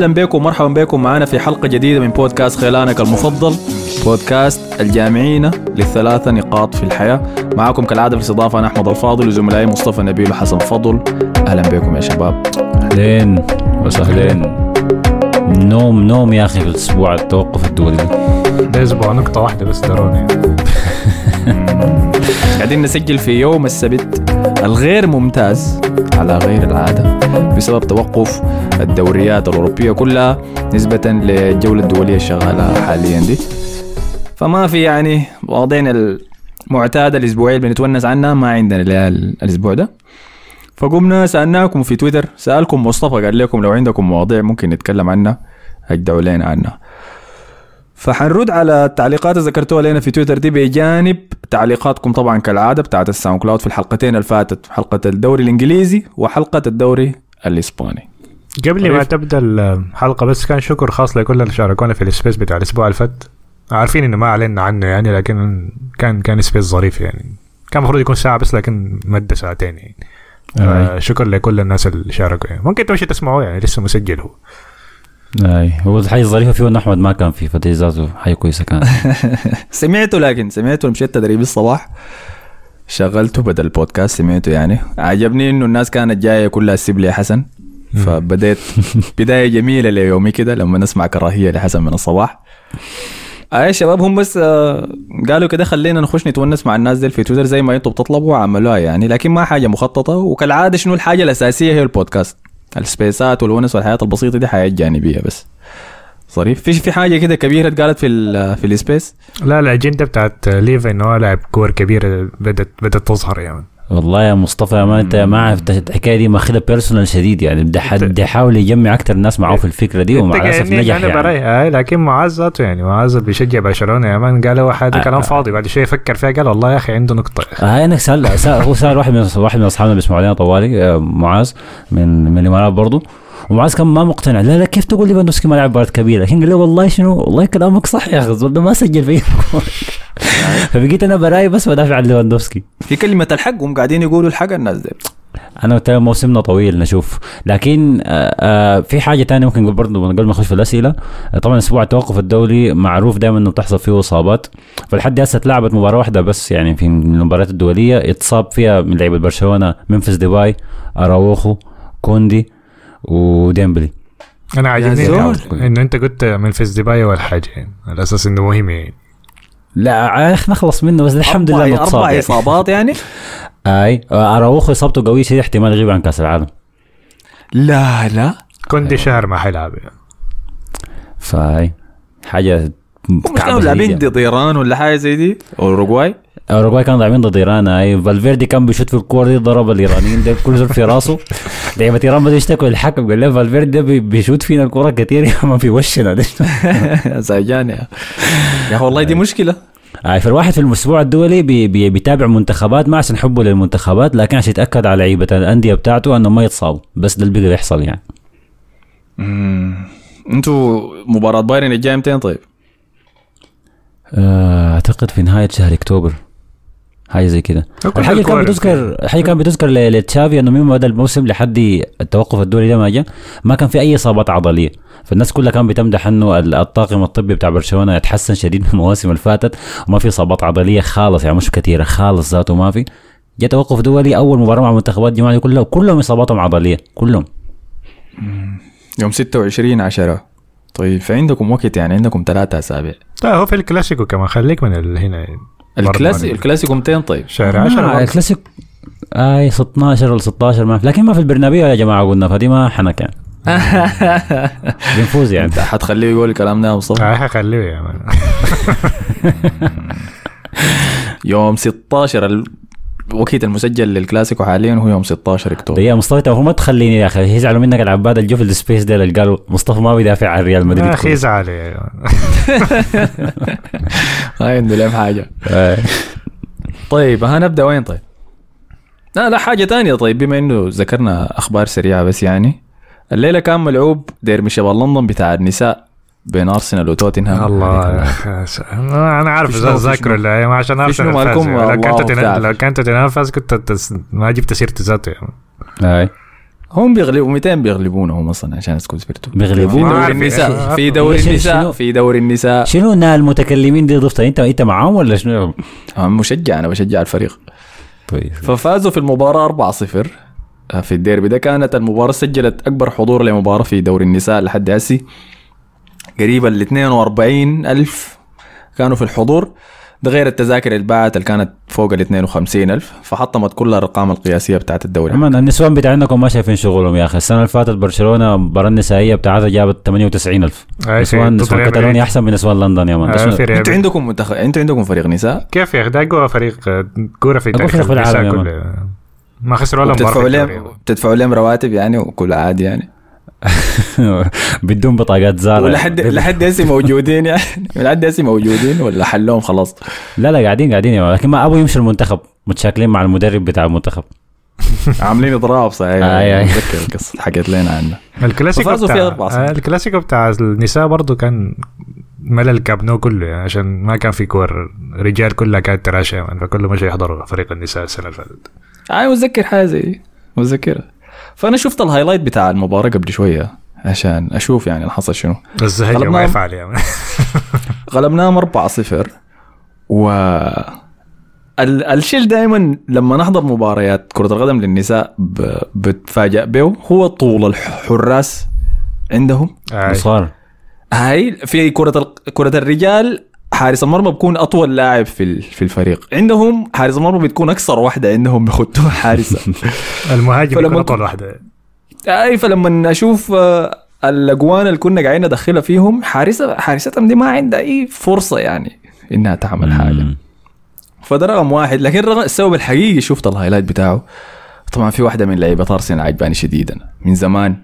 أهلا بكم ومرحبا بكم معنا في حلقة جديدة من بودكاست خيلانك المفضل بودكاست الجامعين للثلاثة نقاط في الحياة. معكم كالعادة في الاستضافه أنا أحمد الفاضل وزملائي مصطفى نبيل وحسن فضل. أهلا بكم يا شباب. أهلين وسهلين. نوم نوم يا أخي في الأسبوع التوقف الدولي. ده أسبوع نقطة واحدة بس دروني. قاعدين نسجل في يوم السبت. الغير ممتاز على غير العادة بسبب توقف الدوريات الأوروبية كلها نسبة للجولة الدولية الشغالة حاليا دي. فما في يعني مواضيعنا المعتادة الأسبوعية اللي بنتونس عنها ما عندنا الأسبوع ده. فقمنا سألناكم في تويتر سألكم مصطفى قال لكم لو عندكم مواضيع ممكن نتكلم عنها اجدعوا لنا عنها. فحنرد على التعليقات اللي ذكرتوها لنا في تويتر دي بجانب تعليقاتكم طبعا كالعادة بتاعت ال SoundCloud في الحلقتين اللي فاتت حلقة الدوري الإنجليزي وحلقة الدوري الإسباني. قبل ما طيب. تبدأ الحلقة بس كان شكر خاص لكل اللي شاركونا في ال space بتاع الأسبوع اللي فات. عارفين إنه ما اعلنا عنه يعني لكن كان كان space ظريف يعني. كان المفروض يكون ساعة بس لكن مدة ساعتين يعني. آه شكرا لكل الناس اللي شاركوا يعني. ممكن تمشي تسمعوه يعني لسه مسجل هو. أي. هو الحاجة الظريفة فيه انه احمد ما كان فيه فدي ذاته حاجة كويسة كانت. سمعته لكن سمعته مشيت تدريب الصباح. شغلته بدل البودكاست سمعته يعني. عجبني إنه الناس كانت جاية كلها تسيب لي حسن. فبديت بداية جميلة ليومي كده لما نسمع كراهية لحسن من الصباح. آه يا شباب هم بس آه قالوا كده خلينا نخش نتونس مع الناس دي في تويتر زي ما أنتم بتطلبوا عملوها يعني. لكن ما حاجة مخططة وكالعادة شنو الحاجة الأساسية هي البودكاست. السبيسات والونس والحياة البسيطة دي حياه جانبية بس. ظريف في في حاجة كده كبيرة اتقالت في ال- في ال space؟ لا الأجندة بتاعت ليفا انه لاعب كور كبيرة بدت بدت تظهر يعني. والله يا مصطفى ما أنت ما عرفت الحكاية دي ماخذها personal شديد يعني. بدي ح- بدي أحاول يجمع أكثر الناس معه في الفكرة دي ومع الأسف نجح أنا يعني. براي هاي لكن معاذ ذاته يعني معاذ بيشجع برشلونة يا man. قال هو هذا آه، كلام آه. فاضي بعد شوية فكر فيها قال والله يا أخي عنده نقطة. هاي انك سال, هو سأل واحد من واحد من أصحابنا اللي بيسمعوا علينا طوالي آه، معاذ من من الإمارات برضه ومعاذ كان ما مقتنع. لا لا كيف تقول ليفاندوفسكي ما لعب مباراة كبيرة؟ لكن قال له والله شنو؟ والله كلامك صح يا أخي ما سجل في فبقيت أنا براي بس بدافع عن ليفاندوفسكي في كلمة الحق هم قاعدين يقولوا الحق الناس دي. أنا قلت موسمنا طويل نشوف. لكن آه، آه، في حاجة تانية ممكن برضه قبل ما نخش في الأسئلة. آه، طبعا أسبوع التوقف الدولي معروف دائما إنه بتحصل فيه إصابات. فلحد هسه اتلعبت مباراة واحدة بس يعني في المباريات الدولية. اتصاب فيها من لعيبة برشلونة ممفيس ديباي أراوخو كوندي وديمبلي. أنا عاجبني إنه أنت قلت ممفيس ديباي اول حاجة يعني على أساس إنه مهم يعني. لا عارف نخلص منه بس الحمد لله اتصاب أربع يعني. إصابات يعني؟ أي اراوخو إصابته قوية شديد احتمال يغيب عن كأس العالم. لا لا. كوندي شهر ما حيلعب يعني. فأي حاجة مش كانوا لاعبين ضد ايران ولا حاجة زي دي؟ أوروغواي؟ أوروغواي كانوا لاعبين ضد إيران أي فالفيردي كان بيشوت في الكور دي ضرب الإيرانيين ده كل زول في راسه. لعيبة إيران بدوا يشتكوا للحكم قال له فالفيردي ده بي- بيشوت فينا الكورة كثير يا ما في وشنا ده زعجان يا. يا والله دي مشكلة. اي فالواحد في الأسبوع الدولي بي بي بيتابع منتخبات ما عشان حبه للمنتخبات لكن عشان يتأكد على لعيبة الأندية بتاعته انهم ما يتصابوا بس ده اللي بيقدر يحصل يعني. أنتوا مباراة بايرن الجاية متين طيب؟ آه، أعتقد في نهاية شهر أكتوبر. حاجة زي كده. الحاجة اللي كانت بتذكر الحاجة كانت بتذكر ل- لتشافي إنه من بدا الموسم لحد التوقف الدولي ده ما جاء. ما كان في أي إصابات عضلية. فالناس كلها كانت بتمدح إنه ال- الطاقم الطبي بتاع برشلونة يتحسن شديد من المواسم اللي فاتت وما في إصابات عضلية خالص يعني مش كثيرة خالص ذاته ما في. جاء توقف دولي أول مباراة مع منتخبات جماعية كلها كلهم إصاباتهم عضلية كلهم. يوم 26 10 طيب فعندكم وقت يعني عندكم ثلاثة أسابيع. لا هو في الكلاسيكو كمان خليك من هنا. يعني. الكلاسيك الكلاسيكو متين طيب؟ شهر آه 10 الكلاسيك آي 12 ولا 16 ما في لكن ما في البرنابيو يا جماعة قلنا فدي ما حنك يعني بنفوز يعني. انت حتخليه يقول الكلام ده يا مصطفى حخليه يا man. يوم 16 الوقت المسجل للكلاسيكو حاليا هو يوم 16 أكتوبر يا مصطفى هو ما تخليني يا أخي يزعلوا منك العباد اللي في ال space ده اللي قالوا مصطفى ما بيدافع عن ريال يا مدريد أخي ازعل يا مان. هاي عنده لهم حاجة آه. طيب هنبدا وين طيب؟ لا لا حاجة تانية طيب بما إنه ذكرنا أخبار سريعة بس يعني الليلة كان ملعوب ديربي شباب لندن بتاع النساء بين أرسنال وتوتنهام الله أخي. أنا عارف ذاكرة شنو؟ لا ما عشان ارسنال مالكم؟ لو كانت. لو كانت توتنهام فاز كنت تس- ما جبت سيرة ذاته يعني. هم بيغلبوا 200 بيغلبونهم أصلا عشان اسكت سبيرتو بيغلبوا. في دوري النساء. في دوري شنو- النساء؟ في دوري النساء شنو المتكلمين دي ضفتها انت أنت معاهم ولا شنو؟ أنا مشجع أنا بشجع الفريق طيب ففازوا في المباراة 4-0 آه، في الديربي ده كانت المباراة سجلت أكبر حضور لمباراة في دوري النساء لحد هسي قريبا ل 42 ألف كانوا في الحضور. ده غير التذاكر اللي باعت اللي كانت فوق ال 52 ألف فحطمت كل الأرقام القياسية بتاعت الدوري. كمان النسوان بتاعنا ما شايفين شغلهم يا أخي. السنة اللي فاتت برشلونة المباراه النسائيه بتاعتها جابت 38000 أي نسوان في- نسوان مدريد. أحسن من نسوان لندن يا مان. أنتوا عندكم منتخب أنتوا عندكم فريق نساء؟ كيف يا أخي؟ ده أقوى فريق كورة في أقوى تاريخ فريق في العالم ما خسروا ولا بتدفعوا الدوري. لهم بتدفعوا لهم رواتب يعني وكل عادي يعني؟ بدون بطاقات زارة. ولحد لحد هسه موجودين يعني. لحد هسه موجودين ولا حلوهم خلاص. لا لا قاعدين قاعدين يا مان لكن ما أبو يمشي المنتخب. متشاكلين مع المدرب بتاع المنتخب. عاملين اضراب صحيح. آي آي. اتذكر القصة حكيت لنا عنها الكلاسيكو بتاع 4-0. آه، الكلاسيكو بتاع النساء برضه كان ملل كأنه كله يعني عشان ما كان في كور. رجال كلها كانت تراشى يعني فكله مش يحضروا فريق النساء السنة اللي فاتت. اي متذكر حاجة زي متذكرها. فأنا شفت ال highlight بتاع المباراة قبل شوية عشان أشوف يعني اللي حصل شنو. الزهجه. ما يفعل يعني غلبناهم 4-0 و ال- الشيء دائما لما نحضر مباريات كرة القدم للنساء ب... بتفاجأ به هو طول الحراس عندهم. صار هاي في كرة ال... كرة الرجال حارس المرمى بيكون أطول لاعب في ال- في الفريق. عندهم حارس المرمى بتكون أكثر واحدة عندهم بيخدوها حارسه المهاجم فلما أطول واحدة. أي فلما أشوف آه، الأجوان اللي كنا قاعدين ندخلها فيهم حارسه حارستهم دي ما عندها أي فرصة يعني إنها تعمل حاجة. فده رقم واحد. لكن رقم السبب الحقيقي شفت ال highlight بتاعه؟ طبعا في واحدة من لعيبة ارسنال عجباني شديدا. من زمان.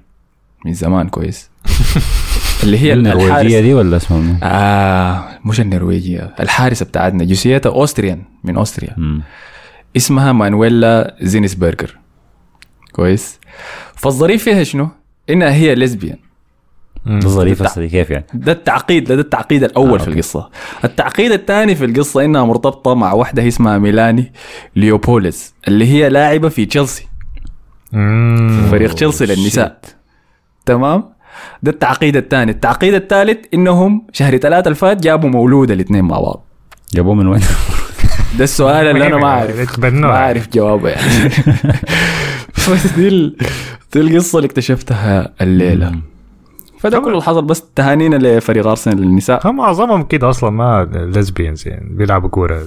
من زمان كويس. اللي هي النرويجية دي ولا اسمها منو؟ آه مش النرويجية. الحارسه بتاعتنا جنسيتها Austrian من اوستريا مم. اسمها مانويلا زينسبرجر كويس. فالظريف فيها شنو؟ إنها هي ليزبيان ده ظريف أصلي كيف يعني؟ ده التعقيد ده, ده التعقيد الأول آه، في. القصة. التعقيد الثاني في القصة إنها مرتبطة مع واحدة اسمها ميلاني ليوبوليس اللي هي لاعبة في تشيلسي. مم. فريق تشيلسي للنساء. تمام؟ ده التعقيد الثاني. التعقيد الثالث إنهم شهر ثلاثة الفات جابوا مولود الاثنين مع بعض. جابوه من وين؟ ده السؤال اللي أنا ما أعرف. ما أعرف جوابه يعني. فدي ال- دي القصة اللي اكتشفتها الليلة. فده كله اللي حصل بس تهانينا لفريق أرسنال للنساء. هم معظمهم كده أصلا ما ليزبيانز يعني بيلعبوا كورة.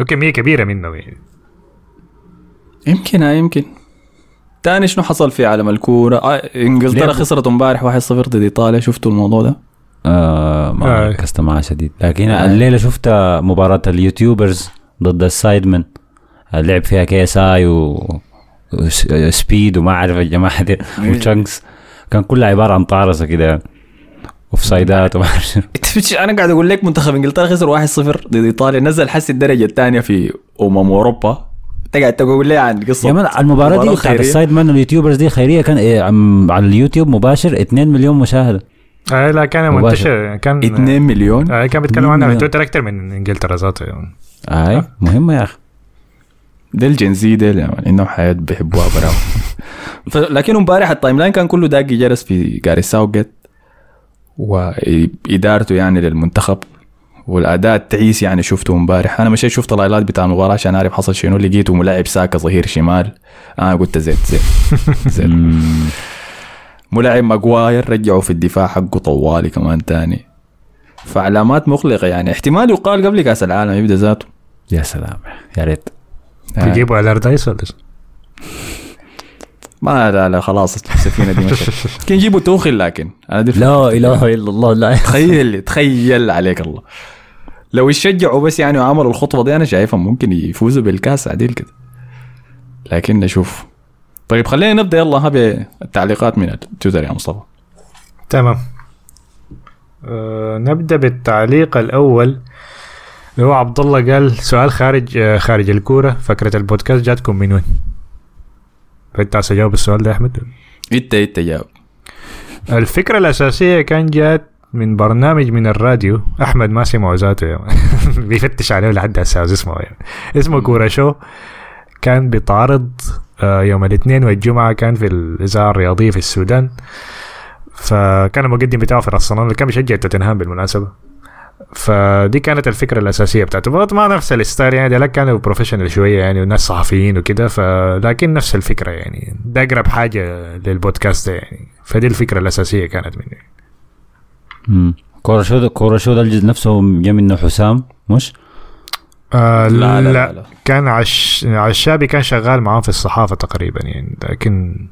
وكميه كبيرة منهم يعني. يمكن ها يمكن. تاني شنو حصل في عالم الكورة؟ آه إنجلترا خسرت امبارح 1-0 ضد إيطاليا. شفتوا الموضوع ده؟ آه ما. ركزت معاه شديد لكن آه. الليلة شفت مباراة اليوتيوبرز ضد السايدمن لعب فيها كي إس آي و و- سبيد وما أعرف الجماعه دي. وتشانكس. كان كلها عبارة عن طارسه كده. اوف سايدات وما أعرف شنو. أنا قاعد أقول لك منتخب إنجلترا خسر 1-0 ضد إيطاليا. نزل حس الدرجة الثانية في أمم أوروبا. انت قاعد تقول لي عن قصة يا مان المباراة دي بتاعت خيرية. السايدمان واليوتيوبرز دي خيرية كان إيه عم- على اليوتيوب مباشر 2 مليون مشاهدة آه لا كان مباشر. منتشر كان 2 مليون آه كان بيتكلم عنها. على تويتر أكثر من إنجلترا ذاته يعني. اي مهمه يا أخي ده الجنزي ده يعني انهم حياة بيحبوها براو ف- لكن امبارح التايم لاين كان كله داقي جرس في جاري ساوجيت وإدارته يعني للمنتخب والأداء التعيس يعني شفته امبارح. أنا مشيت شفت الهايلايت بتاع المباراة عشان أعرف حصل شنو. لقيته ملاعب ساكا ظهير شمال. أنا قلت زيت زيت that's it. ملاعب ماجواير رجعوا في الدفاع حقه طوالي كمان تاني. فعلامات مقلقة يعني. احتمال يقال قبل كأس العالم يبدأ ذاته. يا سلام. يا ريت. يجيبوا الاردايس ولا؟ ما لا لا خلاص السفينه دي مشت. كان يجيبوا توخل لكن أنا دي لا إله إلا الله لا. تخيل تخيل عليك الله. لو يشجعوا بس يعني وعملوا الخطوة دي أنا شايفهم ممكن يفوزوا بالكاس عديل كده. لكن نشوف. طيب خلينا نبدأ. يلا ها بالتعليقات من التويتر يا مصطفى. تمام. آه نبدأ بالتعليق الأول. اللي هو عبد الله قال سؤال خارج آه خارج الكورة. فكرة البودكاست جاتكم من وين؟ فانت عايز تجاوب السؤال ده يا احمد؟ انت انت جاوب الفكرة الاساسيه كان جات من برنامج من الراديو احمد ما سمعه ذاته يعني. بيفتش عليه لحد هسه اسمه يعني. اسمه كوره شو كان بيتعرض يوم الاثنين والجمعه كان في الاذاعه الرياضيه في السودان فكان المقدم بتاعه في رصنان كان بيشجع توتنهام بالمناسبه فدي كانت الفكرة الأساسية بتاعته. برضه ما نفس ال style يعني ده كانوا professional شوية يعني والناس صحفيين وكده فلكن نفس الفكرة يعني. ده أقرب حاجة للبودكاست يعني. فدي الفكرة الأساسية كانت مني. امم كورة شو ده كورة شو ده الجزء نفسه جا منه حسام مش؟ آه لا, لا, لا, لا, كان عش... عشابي كان شغال معاه في الصحافة تقريبا يعني لكن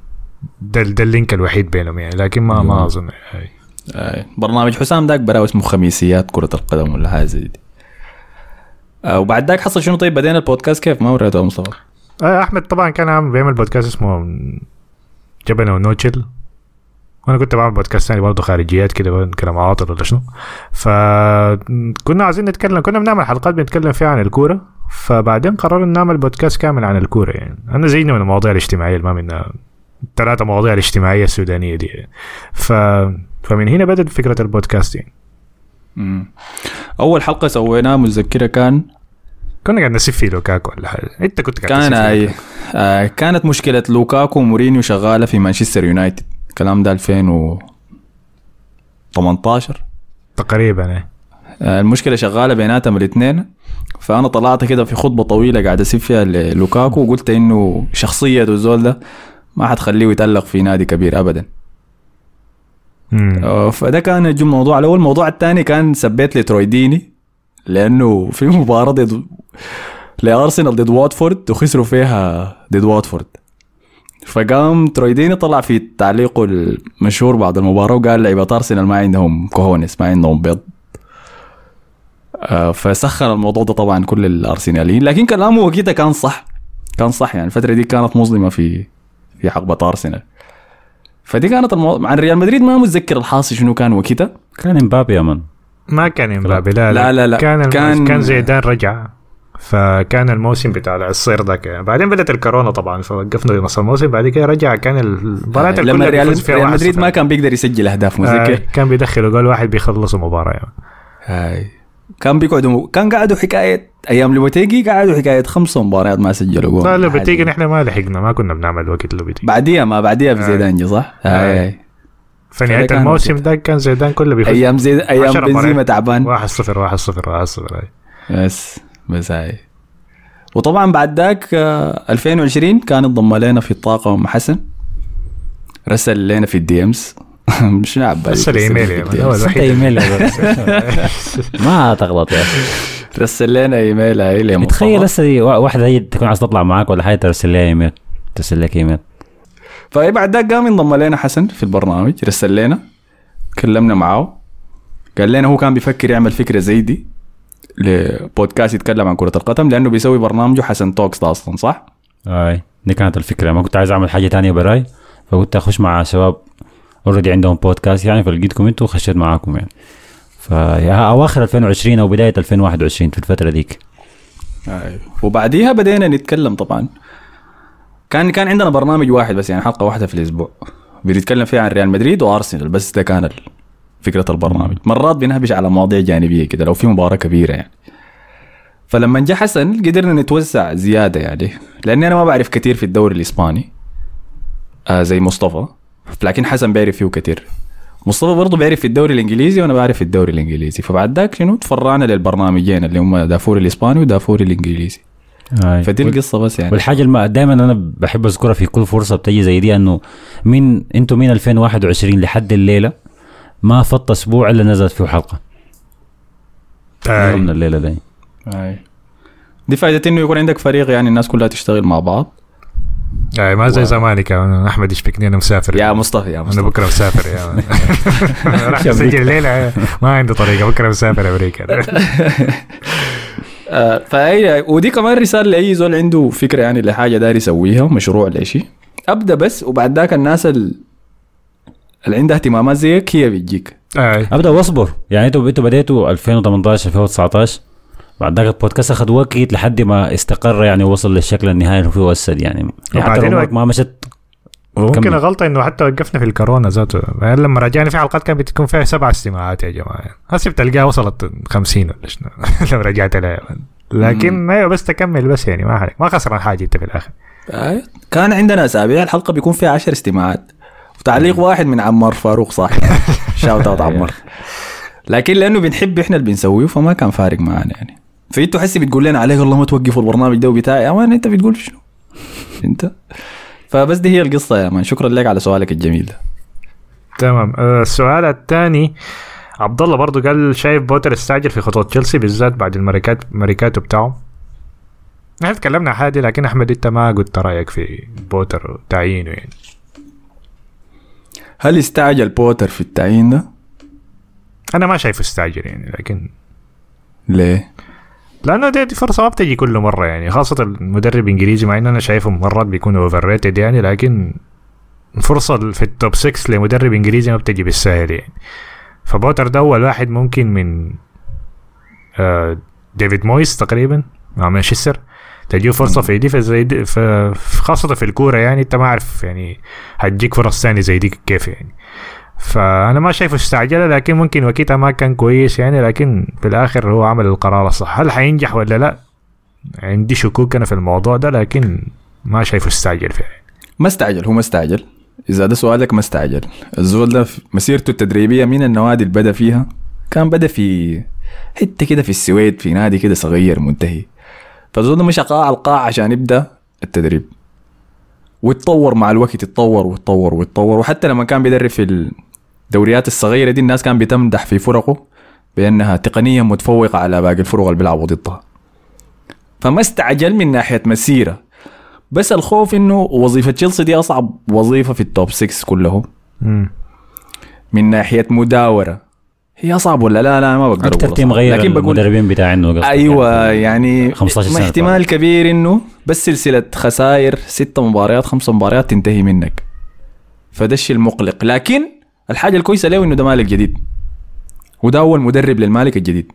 ده, ده ال link الوحيد بينهم يعني لكن ما ما أظن. هاي. آه. برنامج حسام ذاك براو اسمه خميسيات كرة القدم ولا حاجة زي دي. آه وبعد ذاك حصل شنو طيب؟ بدينا البودكاست. كيف؟ ما وريته مصطفى. آه أحمد طبعا كان عم بيعمل بودكاست اسمه جبنة ونوتشل وأنا كنت بعمل بودكاست ثاني برضه خارجيات كده كلام عاطل ولا شنو. فكنا عايزين نتكلم كنا بنعمل حلقات بنتكلم فيها عن الكورة. فبعدين قررنا نعمل بودكاست كامل عن الكورة يعني. أنا زينا من المواضيع الاجتماعية اللي ما منها الثلاثه مواضيع الاجتماعية السودانية دي يعني. ف فمن هنا بدأت فكرة البودكاست يعني. مم. أول حلقة سويناها متذكرة كان؟ كنا قاعد نسف في لوكاكو ولا حاجة. أنت كنت قاعد كان أي... آه كانت مشكلة لوكاكو ومورينيو شغالة في مانشستر يونايتد. الكلام ده 2018 تقريبا إيه. آه المشكلة شغالة بيناتهم الاثنين. فأنا طلعت كده في خطبة طويلة قاعد أسيب فيها لوكاكو وقلت إنه شخصيه الزول ده ما حتخليه يتألق في نادي كبير ابدا. فده كان الموضوع الأول. الموضوع الثاني كان سبيت لترويديني لأنه في مباراة ضد لأرسنال ضد واتفورد وخسروا فيها ضد واتفورد. فقام ترويديني طلع في تعليقه المشهور بعد المباراة وقال لعيبة أرسنال ما عندهم كوهونس ما عندهم بيض. آه، فسخن الموضوع ده طبعا كل الأرسناليين. لكن كلامه وقتها كان صح كان صح يعني. الفترة دي كانت مظلمة في في حقبة أرسنال. فدي كانت المو... عن ريال مدريد ما متذكر الحاصل شنو كان وقتها. كان إمبابي يا من؟ ما كان إمبابي. لا لا لا, لا. كان كان, كان زيدان رجع. فكان الموسم بتاع الصير ذاك. يعني. بعدين بدأت الكورونا طبعا فوقفنا نص الموسم. بعد كده رجع كان المباراة آه لما ريال, ريال مدريد ما كان بيقدر يسجل أهداف متذكر؟ آه كان بيدخلوا جول واحد بيخلصوا مباراة يعني. هاي. كان بيقعدوا كان قعدوا حكاية أيام لوبيتيجي قعدوا حكاية خمسه مباريات ما سجلوا جول. لا لوبيتيجي نحن ما لحقنا ما كنا بنعمل وقت لوبيتيجي بعديها ما بعديها في زيدان جي صح؟ هاي. فنهايه الموسم ده كان زيدان كله بيفوز أيام زيد أيام بنزيما تعبان. 1 0 1 0 1 0 بس بس هاي. وطبعا بعد ذاك 2020 كان انضم لنا في الطاقه ام حسن. رسل لنا في الدي إمز. مش نعب رسل ايميل يا ايميل ما تغلط يا رسل لنا إيميل هاي تخيل هسه واحدة هي تكون عايز تطلع معاك ولا حاجة ترسل لها إيميل. ترسل لك إيميل. فبعد ذاك قام انضم لنا حسن في البرنامج رسل لنا. كلمنا معاه. قال لنا هو كان بيفكر يعمل فكرة زي دي لبودكاست يتكلم عن كرة القدم لأنه بيسوي برنامجه حسن توكس ده أصلا صح؟ أي دي كانت الفكرة. ما كنت عايز أعمل حاجة تانية براي فقلت أخش مع شباب already عندهم بودكاست يعني فلقيتكم أنتوا وخشيت معاكم يعني. فا أواخر 2020 أو بداية 2021 في الفترة ديك أيوه. وبعديها بدينا نتكلم طبعا. كان كان عندنا برنامج واحد بس يعني حلقة واحدة في الأسبوع. بنتكلم فيها عن ريال مدريد وأرسنال بس ده كان فكرة البرنامج. مرات بنهبش على مواضيع جانبية كده لو في مباراة كبيرة يعني. فلما جاء حسن قدرنا نتوسع زيادة يعني لأني أنا ما بعرف كثير في الدوري الإسباني آه زي مصطفى. لكن حسن بيعرف فيه كثير مصطفى برضه بيعرف في الدوري الإنجليزي وأنا بعرف في الدوري الإنجليزي. فبعد ذاك شنو؟ تفرعنا للبرنامجين اللي هم دافوري الإسباني ودافوري الإنجليزي. آه. فدي القصة بس يعني. والحاجة الم... دائما أنا بحب أذكرها في كل فرصة بتجي زي دي إنه من أنتم من 2021 لحد الليلة ما فط أسبوع إلا نزلت فيه حلقة. من الليلة دي. أي. دي فائدة إنه يكون عندك فريق يعني الناس كلها تشتغل مع بعض. آه ما زي زمان كان أحمد يشبكني أنا مسافر. يا مصطفى يا مصطفى. أنا بكرة مسافر يا راح اسجل الليلة. ما عنده طريقة بكرة مسافر أمريكا. آه فهي ودي كمان رسالة لأي زول عنده فكرة يعني لحاجة داير يسويها مشروع لشيء أبدأ بس وبعد ذاك الناس اللي عندها اهتمامات زيك هي بتجيك. آه. أبدأ واصبر. يعني أنتوا أنتوا بديتوا 2018 2019 بعد ذاك البودكاست أخذ وقت لحد ما استقر يعني وصل للشكل النهائي اللي هو وسد يعني, يعني حتى لو ما مشت ممكن غلطة إنه حتى وقفنا في الكورونا ذاته. يعني لما رجعنا في حلقات كانت بتكون فيها سبع استماعات يا جماعة. هسه بتلقاها وصلت 50 ولا شنو؟ لو رجعت لها لكن أيوه بس تكمل بس يعني ما حرك. ما خسران حاجة أنت في الآخر. آه، كان عندنا أسابيع الحلقة بيكون فيها عشر استماعات. وتعليق واحد من عمار فاروق صاحي shout out عمار. لكن لأنه بنحب إحنا اللي بنسويه فما كان فارق معنا يعني. فإنتوا حسي بتقول لنا عليك الله ما توقفوا البرنامج ده بتاعي يا مان أنت بتقول شنو؟ أنت؟ فبس دي هي القصة يا مان. شكرا لك على سؤالك الجميل ده. تمام. آه، السؤال الثاني عبد الله برضه قال شايف بوتر استعجل في خطوة تشيلسي بالذات بعد الميركاتو الميركاتو بتاعه. إحنا تكلمنا حاجة لكن أحمد أنت ما قلت رأيك في بوتر وتعيينه يعني. هل استعجل بوتر في التعيين ده؟ أنا ما شايفه استعجل يعني لكن ليه؟ لأنه دي, دي فرصة ما بتجي كل مرة يعني خاصة المدرب الإنجليزي مع ان أنا شايفهم مرات بيكونوا overrated يعني لكن فرصة في ال top 6 لمدرب إنجليزي ما بتجي بالسهل يعني. فبوتر ده أول واحد ممكن من آه ديفيد مويس تقريبا مع مانشستر. تجيه فرصة في دي في زي دي في خاصة في الكورة يعني أنت ما عارف يعني هتجيك فرص ثانية زي دي كيف يعني. فأنا ما شايفه استعجل لكن ممكن وقتها ما كان كويس يعني لكن في الآخر هو عمل القرار الصح. هل حينجح ولا لا؟ عندي شكوك أنا في الموضوع ده لكن ما شايفه استعجل فيه. ما استعجل هو ما استعجل. إذا ده سؤالك ما استعجل. الزول ده في مسيرته التدريبية من النوادي اللي بدأ فيها كان بدأ في حتة كده في السويد في نادي كده صغير منتهي. فالزول ده مش قاع القاع عشان يبدأ التدريب. ويتطور مع الوقت يتطور ويتطور ويتطور. وحتى لما كان بيدرب في الدوريات الصغيرة دي الناس كان بتمدح في فرقه بأنها تقنيا متفوقة على باقي الفرق اللي بيلعبوا ضدها. فما استعجل من ناحية مسيرة بس الخوف إنه وظيفة تشيلسي دي أصعب وظيفة في التوب 6 كلهم. من ناحية مداورة هي أصعب ولا لا؟ لا ما بقدر أكثر تيم. غير لكن بقول المدربين بتاعينه قصدك أيوه يعني 15 سنة احتمال كبير إنه بس سلسلة خسائر ستة مباريات خمسة مباريات تنتهي منك. فده الشيء المقلق. لكن الحاجة الكويسة له إنه ده مالك جديد؟ وده اول مدرب للمالك الجديد.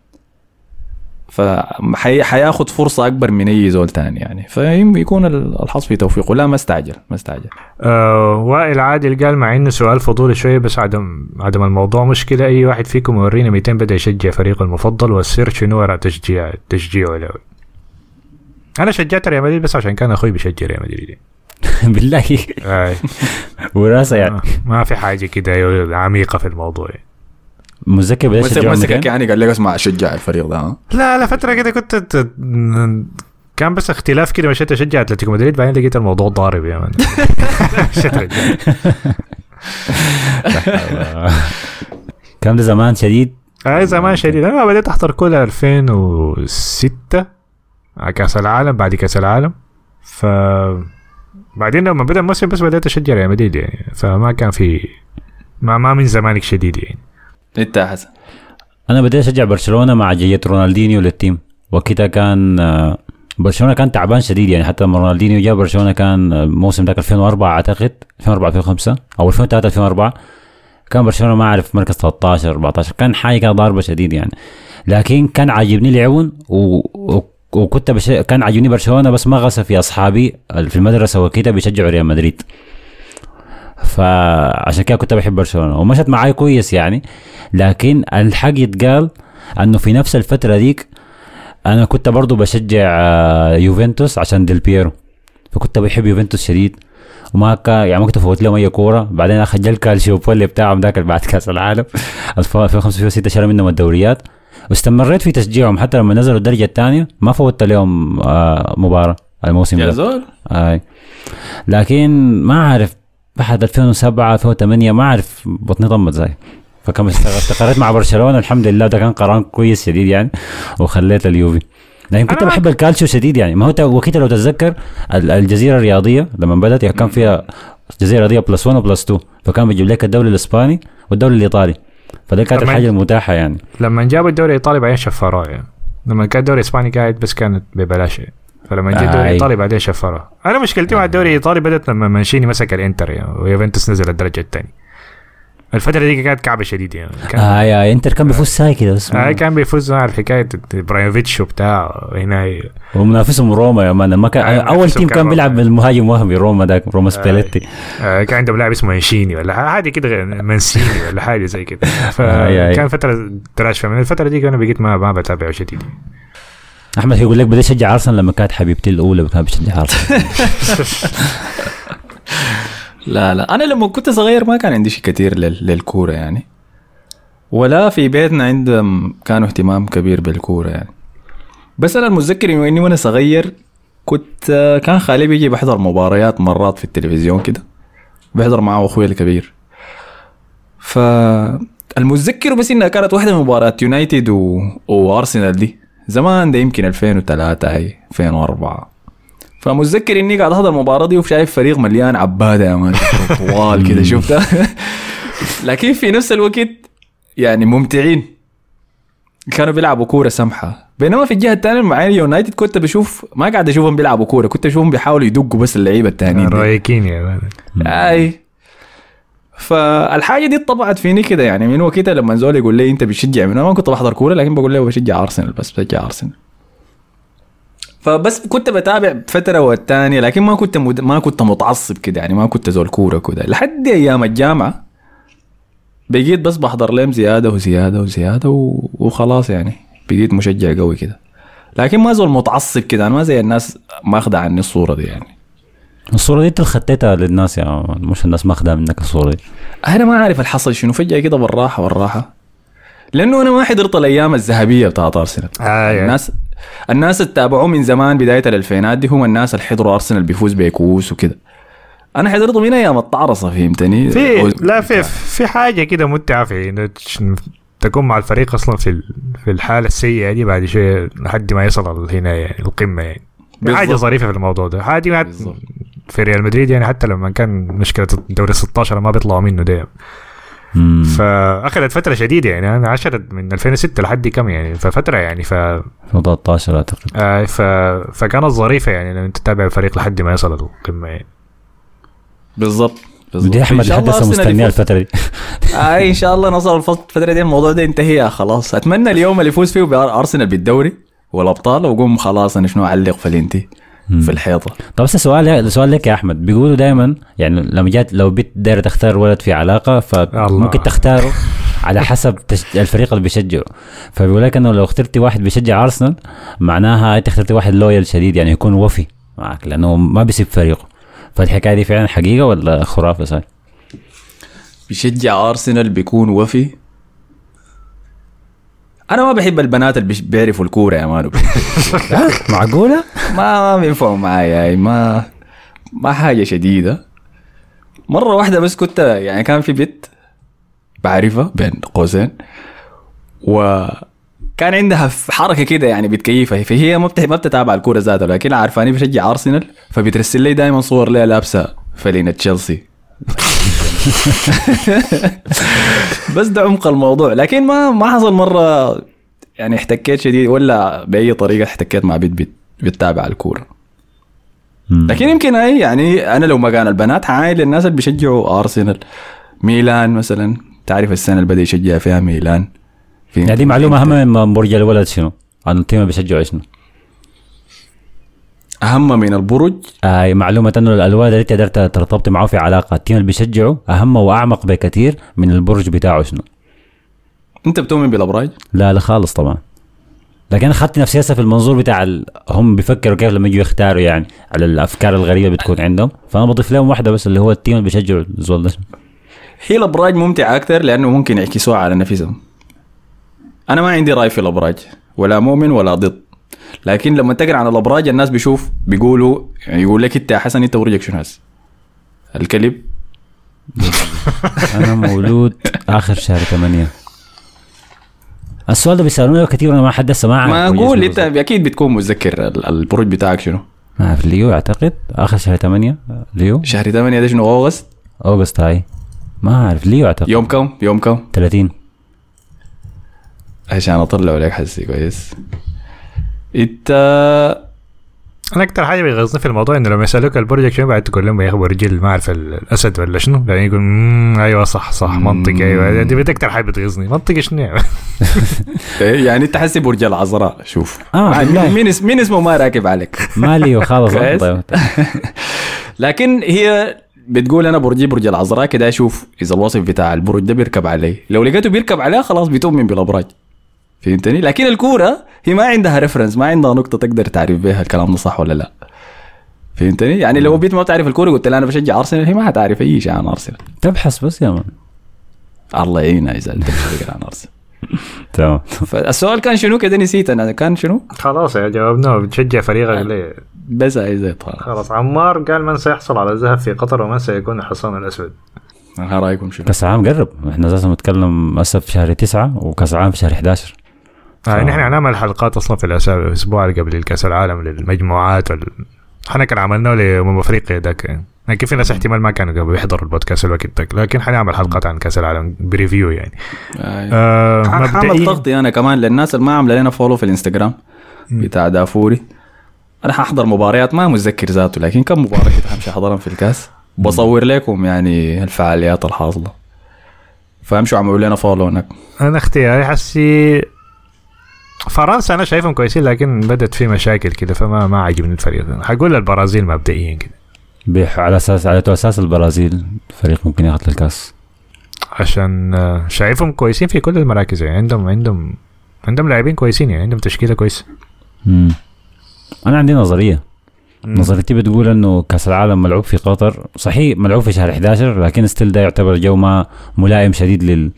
فحياخد فرصة أكبر من أي زول تاني يعني. فيكون الحظ في توفيقه لا ما استعجل ما استعجل. آه وائل عادل قال مع إنه سؤال فضولي شوية بس عدم عدم الموضوع مشكلة. أي واحد فيكم يورينا 200 بدأ يشجع فريقه المفضل والسر شنو وراء تشجيع تشجيعه له أنا شجعت ريال مدريد بس عشان كان أخوي بيشجع ريال مدريد. بالله آه. وراثة يعني ما- ما في حاجة كده عميقة في الموضوع يعني. متذكر مسك تشجعه مسكك؟ يعني قال لك اسمع اشجع الفريق ده ها لا لا فترة كده كنت ت- كان بس اختلاف كده مشيت أشجع أتلتيكو مدريد بعدين لقيت الموضوع ضارب يا مان. كان ده زمان شديد هاي زمان شديد أنا بديت أحضر كل 2006 على كأس العالم بعد كأس العالم ف بعدين لما بدأ الموسم بس بديت أشجع ريال مدريد يعني فما كان في ما ما من زمانك شديد يعني. إنت حسن. أنا بديت أشجع برشلونة مع جية رونالدينيو للتيم. وكده كان آه، برشلونة كان تعبان شديد يعني. حتى لما رونالدينيو جاء برشلونة كان آه، موسم ذاك 2004 أعتقد. 2004 2005 أو 2003 2004 كان برشلونة ما أعرف مركز 13 14 كان حاجة كده ضاربة شديد يعني. لكن كان عاجبني لعبهم و... وكنت بش... كان عاجبني برشلونة بس ما غصب في أصحابي في المدرسة وكده بيشجعوا ريال مدريد. فعشان كده كنت بحب برشلونة ومشت معاي كويس يعني. لكن الحق يتقال إنه في نفس الفترة ديك أنا كنت برضو بشجع آه، يوفنتوس عشان ديل بيرو. فكنت بحب يوفنتوس شديد. وما كان يعني ما كنت افوت لهم أي كورة. بعدين اخجل الكالشيوبولي بتاعهم ذاك بعد كأس العالم. 2005 2006 شالوا منهم الدوريات. واستمريت في تشجيعهم حتى لما نزلوا الدرجة الثانية ما فوتت لهم آه، مباراة الموسم يا ده زول. أي. لكن ما أعرف بعد 2007 2008 ما أعرف بطني طمت زي. فكم استقريت مع برشلونة الحمد لله ده كان قرار كويس شديد يعني وخليت اليوفي. لكن كنت بحب الكالتشيو شديد يعني. ما هو ت- وقتها لو تتذكر ال- الجزيرة الرياضية لما بدأت يعني كان فيها جزيرة رياضية plus 1 و plus 2 فكان بيجيب لك الدوري الإسباني والدوري الإيطالي. فده كانت الحاجة المتاحة يعني. لما جابوا الدوري الإيطالي بعدين شفروه يعني لما كان الدوري الإسباني قاعد بس كانت ببلاش. يعني. فلما جاء الدوري آي. الإيطالي بعدين شفروه أنا مشكلتي مع الدوري الإيطالي بدأت لما مانشيني مسك الإنتر يعني ويوفنتوس نزل الدرجة الثانية. الفترة دي كانت كعبة شديدة يعني. كان آه يا إنتر كان بيفوز ساي كده بس آه كان بيفوز مع الحكاية ابراهيموفيتش وبتاع هنا ومنافسهم روما يا مان. ما كان آه، أول team كان كان. بيلعب بالمهاجم وهمي روما ذاك روما سباليتي آه كان عندهم لاعب اسمه مانشيني ولا حاجة كده مانسيني ولا حاجة زي كده. فكان فترة تراش من الفترة دي أنا بقيت ما ما بتابعه شديد. أحمد يقول لك بدي أشجع أرسنال لما كانت حبيبتي الأولى كانت بتشجع أرسنال. لا لا. أنا لما كنت صغير ما كان عندي شيء كثير لل- للكورة يعني. ولا في بيتنا عندهم كانوا اهتمام كبير بالكورة يعني. بس أنا المتذكر إنه إني وأنا صغير كنت كان خالي بيجي بحضر مباريات مرات في التلفزيون كده. بحضر معه أخوي الكبير. فالمتذكر بس إنها كانت واحدة من مباريات يونايتد و... وأرسنال دي. زمان ده يمكن 2003 هي 2004 فمتذكر إني قاعد أحضر المباراة دي وشايف فريق مليان عباده يا مان. طوال كده شفتها لكن في نفس الوقت يعني ممتعين. كانوا بيلعبوا كورة سمحة. بينما في الجهة الثانية مع يونايتد كنت بشوف ما قاعد أشوفهم بيلعبوا كورة كنت أشوفهم بيحاولوا يدقوا بس اللعيبة الثانيين دي. رايكين يا مان. أي. فالحاجة دي طبعت فيني كده يعني من وقتها لما زول يقول لي أنت بتشجع من ما كنت بحضر كورة لكن بقول له بشجع ارسنال بس بشجع ارسنال فبس كنت بتابع فترة والتانية لكن ما كنت مد... ما كنت متعصب كده يعني ما كنت زول كورة كده لحد أيام الجامعة بقيت بس بحضر لهم زيادة وزيادة وزيادة و... وخلاص يعني بقيت مشجع قوي كده. لكن ما زول متعصب كده أنا ما زي الناس ماخذه عني الصورة دي يعني. الصورة دي انت للناس يا مان. مش الناس ماخذها منك الصورة دي؟ أنا ما عارف الحصل شنو فجأة كده بالراحة بالراحة. لأنه أنا ما حضرت الأيام الذهبية بتاعت أرسنال. آه يعني. الناس الناس اللي تابعوه من زمان بداية الألفينات دي هم الناس اللي حضروا أرسنال بيفوز بكؤوس وكده. أنا حضرته من أيام الطعرصه فهمتني؟ في لا في في حاجة كده متعه في تكون مع الفريق أصلا في في الحالة السيئة دي بعد شوية لحد ما يصل هنا يعني القمة يعني. حاجة بالضبط. ظريفة في الموضوع ده. حاجة. في ريال مدريد يعني حتى لما كان مشكلة الدوري 16 ما بيطلعوا منه دايما. مم. فأخذت فترة شديدة يعني أنا عشرت من 2006 لحد كم يعني ففترة يعني ف 13 أعتقد آه، ف فكانت ظريفة يعني لما أنت تتابع الفريق لحد ما يصل القمة يعني بالضبط. دي أحمد إن شاء لحد الله هسه أرسنال مستنيه يفوز. الفترة دي اي إن شاء الله نصل الفترة دي الموضوع ده انتهي يا خلاص أتمنى اليوم اللي يفوز فيه بارسنال بالدوري والأبطال وقوم خلاص أنا شنو اعلق فلينتي في الحيطة. طب بس سؤال سؤال لك يا أحمد. بيقولوا دائما يعني لما جات لو بنت دايرة تختار ولد في علاقة فممكن تختاره على حسب. الفريق اللي بيشجعه. فبيقول لك إنه لو اخترتي واحد بيشجع أرسنال معناها أنت اخترتي واحد لويال شديد يعني يكون وفي معك لأنه ما بيسيب فريقه. فالحكاية دي فعلا حقيقة ولا خرافة صار؟ بيشجع أرسنال بيكون وفي؟ أنا ما بحب البنات اللي بيعرفوا الكورة يا مانو معقولة؟ ما ما بينفعوا معايا يعني ما ما حاجة شديدة. مرة واحدة بس كنت يعني كان في بنت بعرفها بين قوسين وكان عندها ف- حركة كده يعني بتكيفها. فهي ما ما بتتابع الكورة ذاتها لكن عارفاني بشجع أرسنال فبترسل لي دائما صور ليها لابسة فلينة تشيلسي. بس ده عمق الموضوع لكن ما ما حصل مرة يعني احتكيت شديد ولا بأي طريقة احتكيت مع بنت بت- بتتابع الكوره. لكن يمكن هاي يعني أنا لو مكان البنات حاعايل للناس اللي بيشجعوا أرسنال ميلان مثلا تعرف السنة اللي بدأ يشجع فيها ميلان في يعني دي معلومة اهم من برج الولد شنو؟ عن ال team اللي بيشجعوا شنو؟ أهم من البرج آه معلومة أنه الولد اللي تقدر ترتبط معه في علاقة ال team اللي بيشجعه أهم وأعمق بكثير من البرج بتاعه شنو؟ أنت بتؤمن بالأبراج؟ لا لا خالص طبعا. لكن اخذت نفسي هسه في المنظور بتاع ال... هم بيفكروا كيف لما يجوا يختاروا يعني على الأفكار الغريبة بتكون عندهم. فأنا بضيف لهم واحدة بس اللي هو التيم اللي بيشجعوا الزول ده. هي الأبراج ممتعة أكثر لأنه ممكن يعكسوها على نفسهم. أنا ما عندي رأي في الأبراج ولا مؤمن ولا ضد. لكن لما تقرأ عن الأبراج الناس بيشوف بيقولوا يعني يقول لك إنت يا حسن إنت برجك شنو هسه؟ الكلب؟ أنا مولود آخر شهر 8 السؤال ده بيسالونه كثير وأنا ما حد لسه ما عارف ما أقول أنت أكيد بتكون متذكر ال- البرج بتاعك شنو؟ ما أعرف ليو أعتقد؟ آخر شهر 8 ليو؟ شهر 8 ده شنو August؟ August هاي. ما أعرف ليو أعتقد. يوم كم؟ يوم كم؟ 30 عشان أطلع لك حسي كويس. انت أنا أكثر حاجة بيغيظني في الموضوع انه لما يسألوك البرج شنو بعد تقول لهم يا أخي برج ما أعرف ال- الأسد ولا شنو؟ بعدين يقول "مم، أيوه صح صح منطقي أيوه. دي بت- أكثر حاجة بتغيظني منطقي شنو يعني؟ إيه، يعني أنت حسي برج العذراء شوف. آه،. مين اس- مين اسمه ما راكب عليك. ما ليو خالص كويس. طيب. لكن هي بتقول أنا برجي برج العذراء كده أشوف إذا الوصف بتاع البرج ده بيركب علي. لو لقيته بيركب عليها خلاص بتؤمن بالابراج فهمتني؟ لكن الكورة هي ما عندها reference ما عندها نقطة تقدر تعرف بها الكلام ده صح ولا لا. فهمتني؟ يعني لو بيت ما بتعرف الكورة قلت لها أنا بشجع أرسنال هي ما حتعرف أي شيء عن أرسنال. تبحث بس يا مان الله يعينها إذا أنت بتشجع عن أرسنال. تمام. فالسؤال كان شنو؟ كده نسيت أنا. كان شنو؟ خلاص يا جاوبناه بتشجع فريقك ليه؟ بس زي طال خلاص. عمار قال من سيحصل على الذهب في قطر ومن سيكون الحصان الأسود. ها رأيكم شنو؟ كاس العالم قرب. إحنا لازم نتكلم هسه في شهر تسعة وكاس العالم في شهر 11 آه نحن هنعمل حلقات أصلا في الأسبوع اللي قبل الكاس العالم للمجموعات وال... إحنا كان عملناه لأمم أفريقيا ذاك. لكن في ناس احتمال ما كانوا قبل بيحضروا البودكاست الوقت ذاك لكن حنعمل حلقات عن كأس العالم preview يعني. آه. آه حعمل تغطية أنا كمان للناس اللي ما عامله لنا follow في الإنستغرام بتاع دافوري. أنا حأحضر مباريات ما متذكر ذاته لكن كم مباراة كده حمشي احضرهم في الكأس؟ بصور لكم يعني الفعاليات الحاصلة. فامشوا عملوا لنا follow هناك. أنا اختياري حسي فرنسا أنا شايفهم كويسين لكن بدت في مشاكل كده فما ما عجبني الفريق حقول البرازيل مبدئيا كده. بيح- على أساس على أساس البرازيل فريق ممكن ياخذ الكاس. عشان آه، شايفهم كويسين في كل المراكز يعني عندهم عندهم عندهم لاعبين كويسين يعني عندهم تشكيلة كويسة. مم. أنا عندي نظرية. نظريتي بتقول إنه كأس العالم ملعوب في قطر. صحيح ملعوب في شهر 11 لكن still ده يعتبر جو ما ملائم شديد لل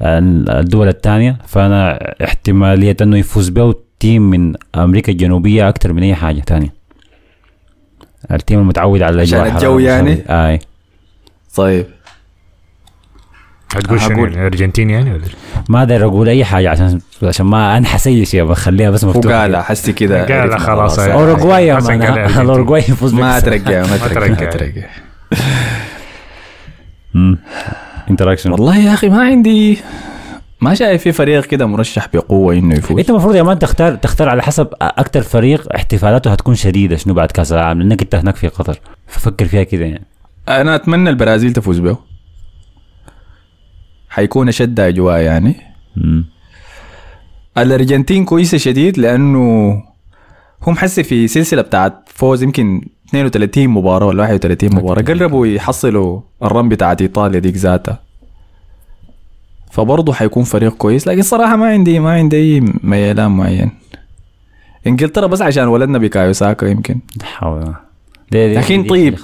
الدول الثانية فأنا احتمالية إنه يفوز به team من أمريكا الجنوبية أكثر من أي حاجة ثانية ال team المتعود على عشان الأجواء الجو يعني؟ والشمس. اي طيب هتقول شنو. يعني أرجنتين يعني ولا ما أقدر أقول أي حاجة عشان عشان ما أنحس أي شيء بخليها بس مفتوحة وقال حسي كده قال عرفنا خلاص،. أوروغواي أرجنتين. الاوروغواي يفوز ما ترجع ما ترجع. ما ترجع مم. interaction والله يا أخي ما عندي ما شايف في فريق كده مرشح بقوة إنه يفوز. أنت المفروض يا مان تختار تختار على حسب أكثر فريق احتفالاته هتكون شديدة شنو بعد كأس العالم لأنك أنت هناك في قطر. ففكر فيها كده يعني. أنا أتمنى البرازيل تفوز به. حيكون أشد أجواء يعني. مم. الأرجنتين كويسة شديد لأنه هم حسي في سلسلة بتاعت فوز يمكن 32 مباراة ولا 31 مباراة. قربوا يحصلوا ال run بتاعت إيطاليا ديك ذاتها. فبرضه حيكون فريق كويس لكن صراحة ما عندي ما عندي أي ميلان معين. إنجلترا بس عشان ولدنا بكايو ساكا يمكن. دي لكن طيب.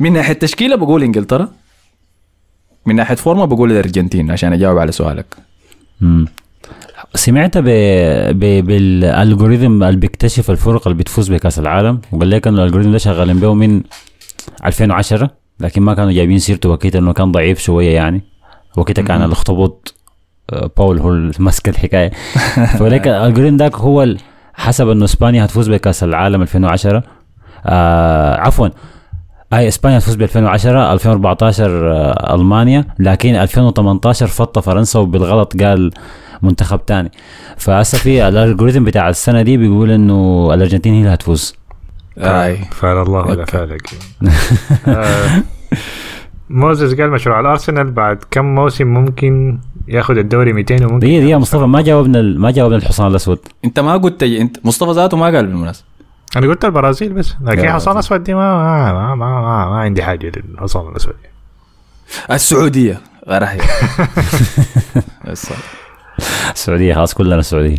من ناحية تشكيله بقول إنجلترا من ناحية فورمة بقول الأرجنتين عشان أجاوب على سؤالك. مم. سمعت ب... ب... بالالجوريثم اللي بيكتشف الفرق اللي بتفوز بكأس العالم وقال لك انه الالجوريثم ده شغالين به من 2010 لكن ما كانوا جايبين سيرته وقتها إنه كان ضعيف شوية يعني. وقتها كان. الاخطبوط آه، باول هو اللي ماسك الحكاية. فلك الالجوريثم داك هو حسب إنه إسبانيا هتفوز بكأس العالم 2010 آه عفوا أي إسبانيا تفوز ب 2010 2014 آه، ألمانيا لكن 2018 فط فرنسا وبالغلط قال منتخب تاني. فهسه في الالجوريثم بتاع السنة دي بيقول إنه الأرجنتين هي اللي هتفوز. اي فعل الله ولا. فعلك آه، موزس قال مشروع الأرسنال بعد كم موسم ممكن ياخذ الدوري 200 وممكن دقيقة دقيقة مصطفى ما جاوبنا ال- ما جاوبنا الحصان الأسود. أنت ما قلت انت مصطفى ذاته ما قال بالمناسبة. أنا قلت البرازيل بس لكن يا حصان. أسود دي ما ما ما, ما, ما, ما عندي حاجة للحصان الأسود. السعودية. راح بس. السعودية خلاص كلنا السعوديه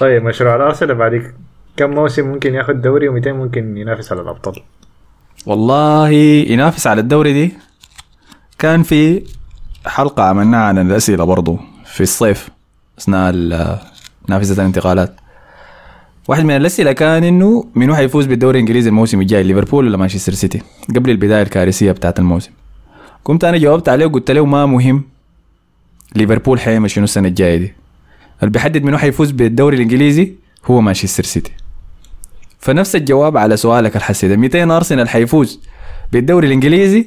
طيب مشروع الأرسنال بعد كم موسم ممكن ياخذ دوري و200 ممكن ينافس على الأبطال؟ والله ينافس على الدوري دي؟ كان في حلقة عملناها عن الأسئلة برضو في الصيف أثناء ال- نافذة الانتقالات. واحد من الأسئلة كان إنه منو حيفوز بالدوري الإنجليزي الموسم الجاي ليفربول ولا مانشستر سيتي؟ قبل البداية الكارثية بتاعت الموسم. قمت أنا جاوبت عليه وقلت له ما مهم. ليفربول حيعمل شنو السنة الجاية دي؟ اللي بيحدد منو حيفوز بالدوري الإنجليزي هو مانشستر سيتي. فنفس الجواب على سؤالك الحسي ده 200 أرسنال حيفوز بالدوري الإنجليزي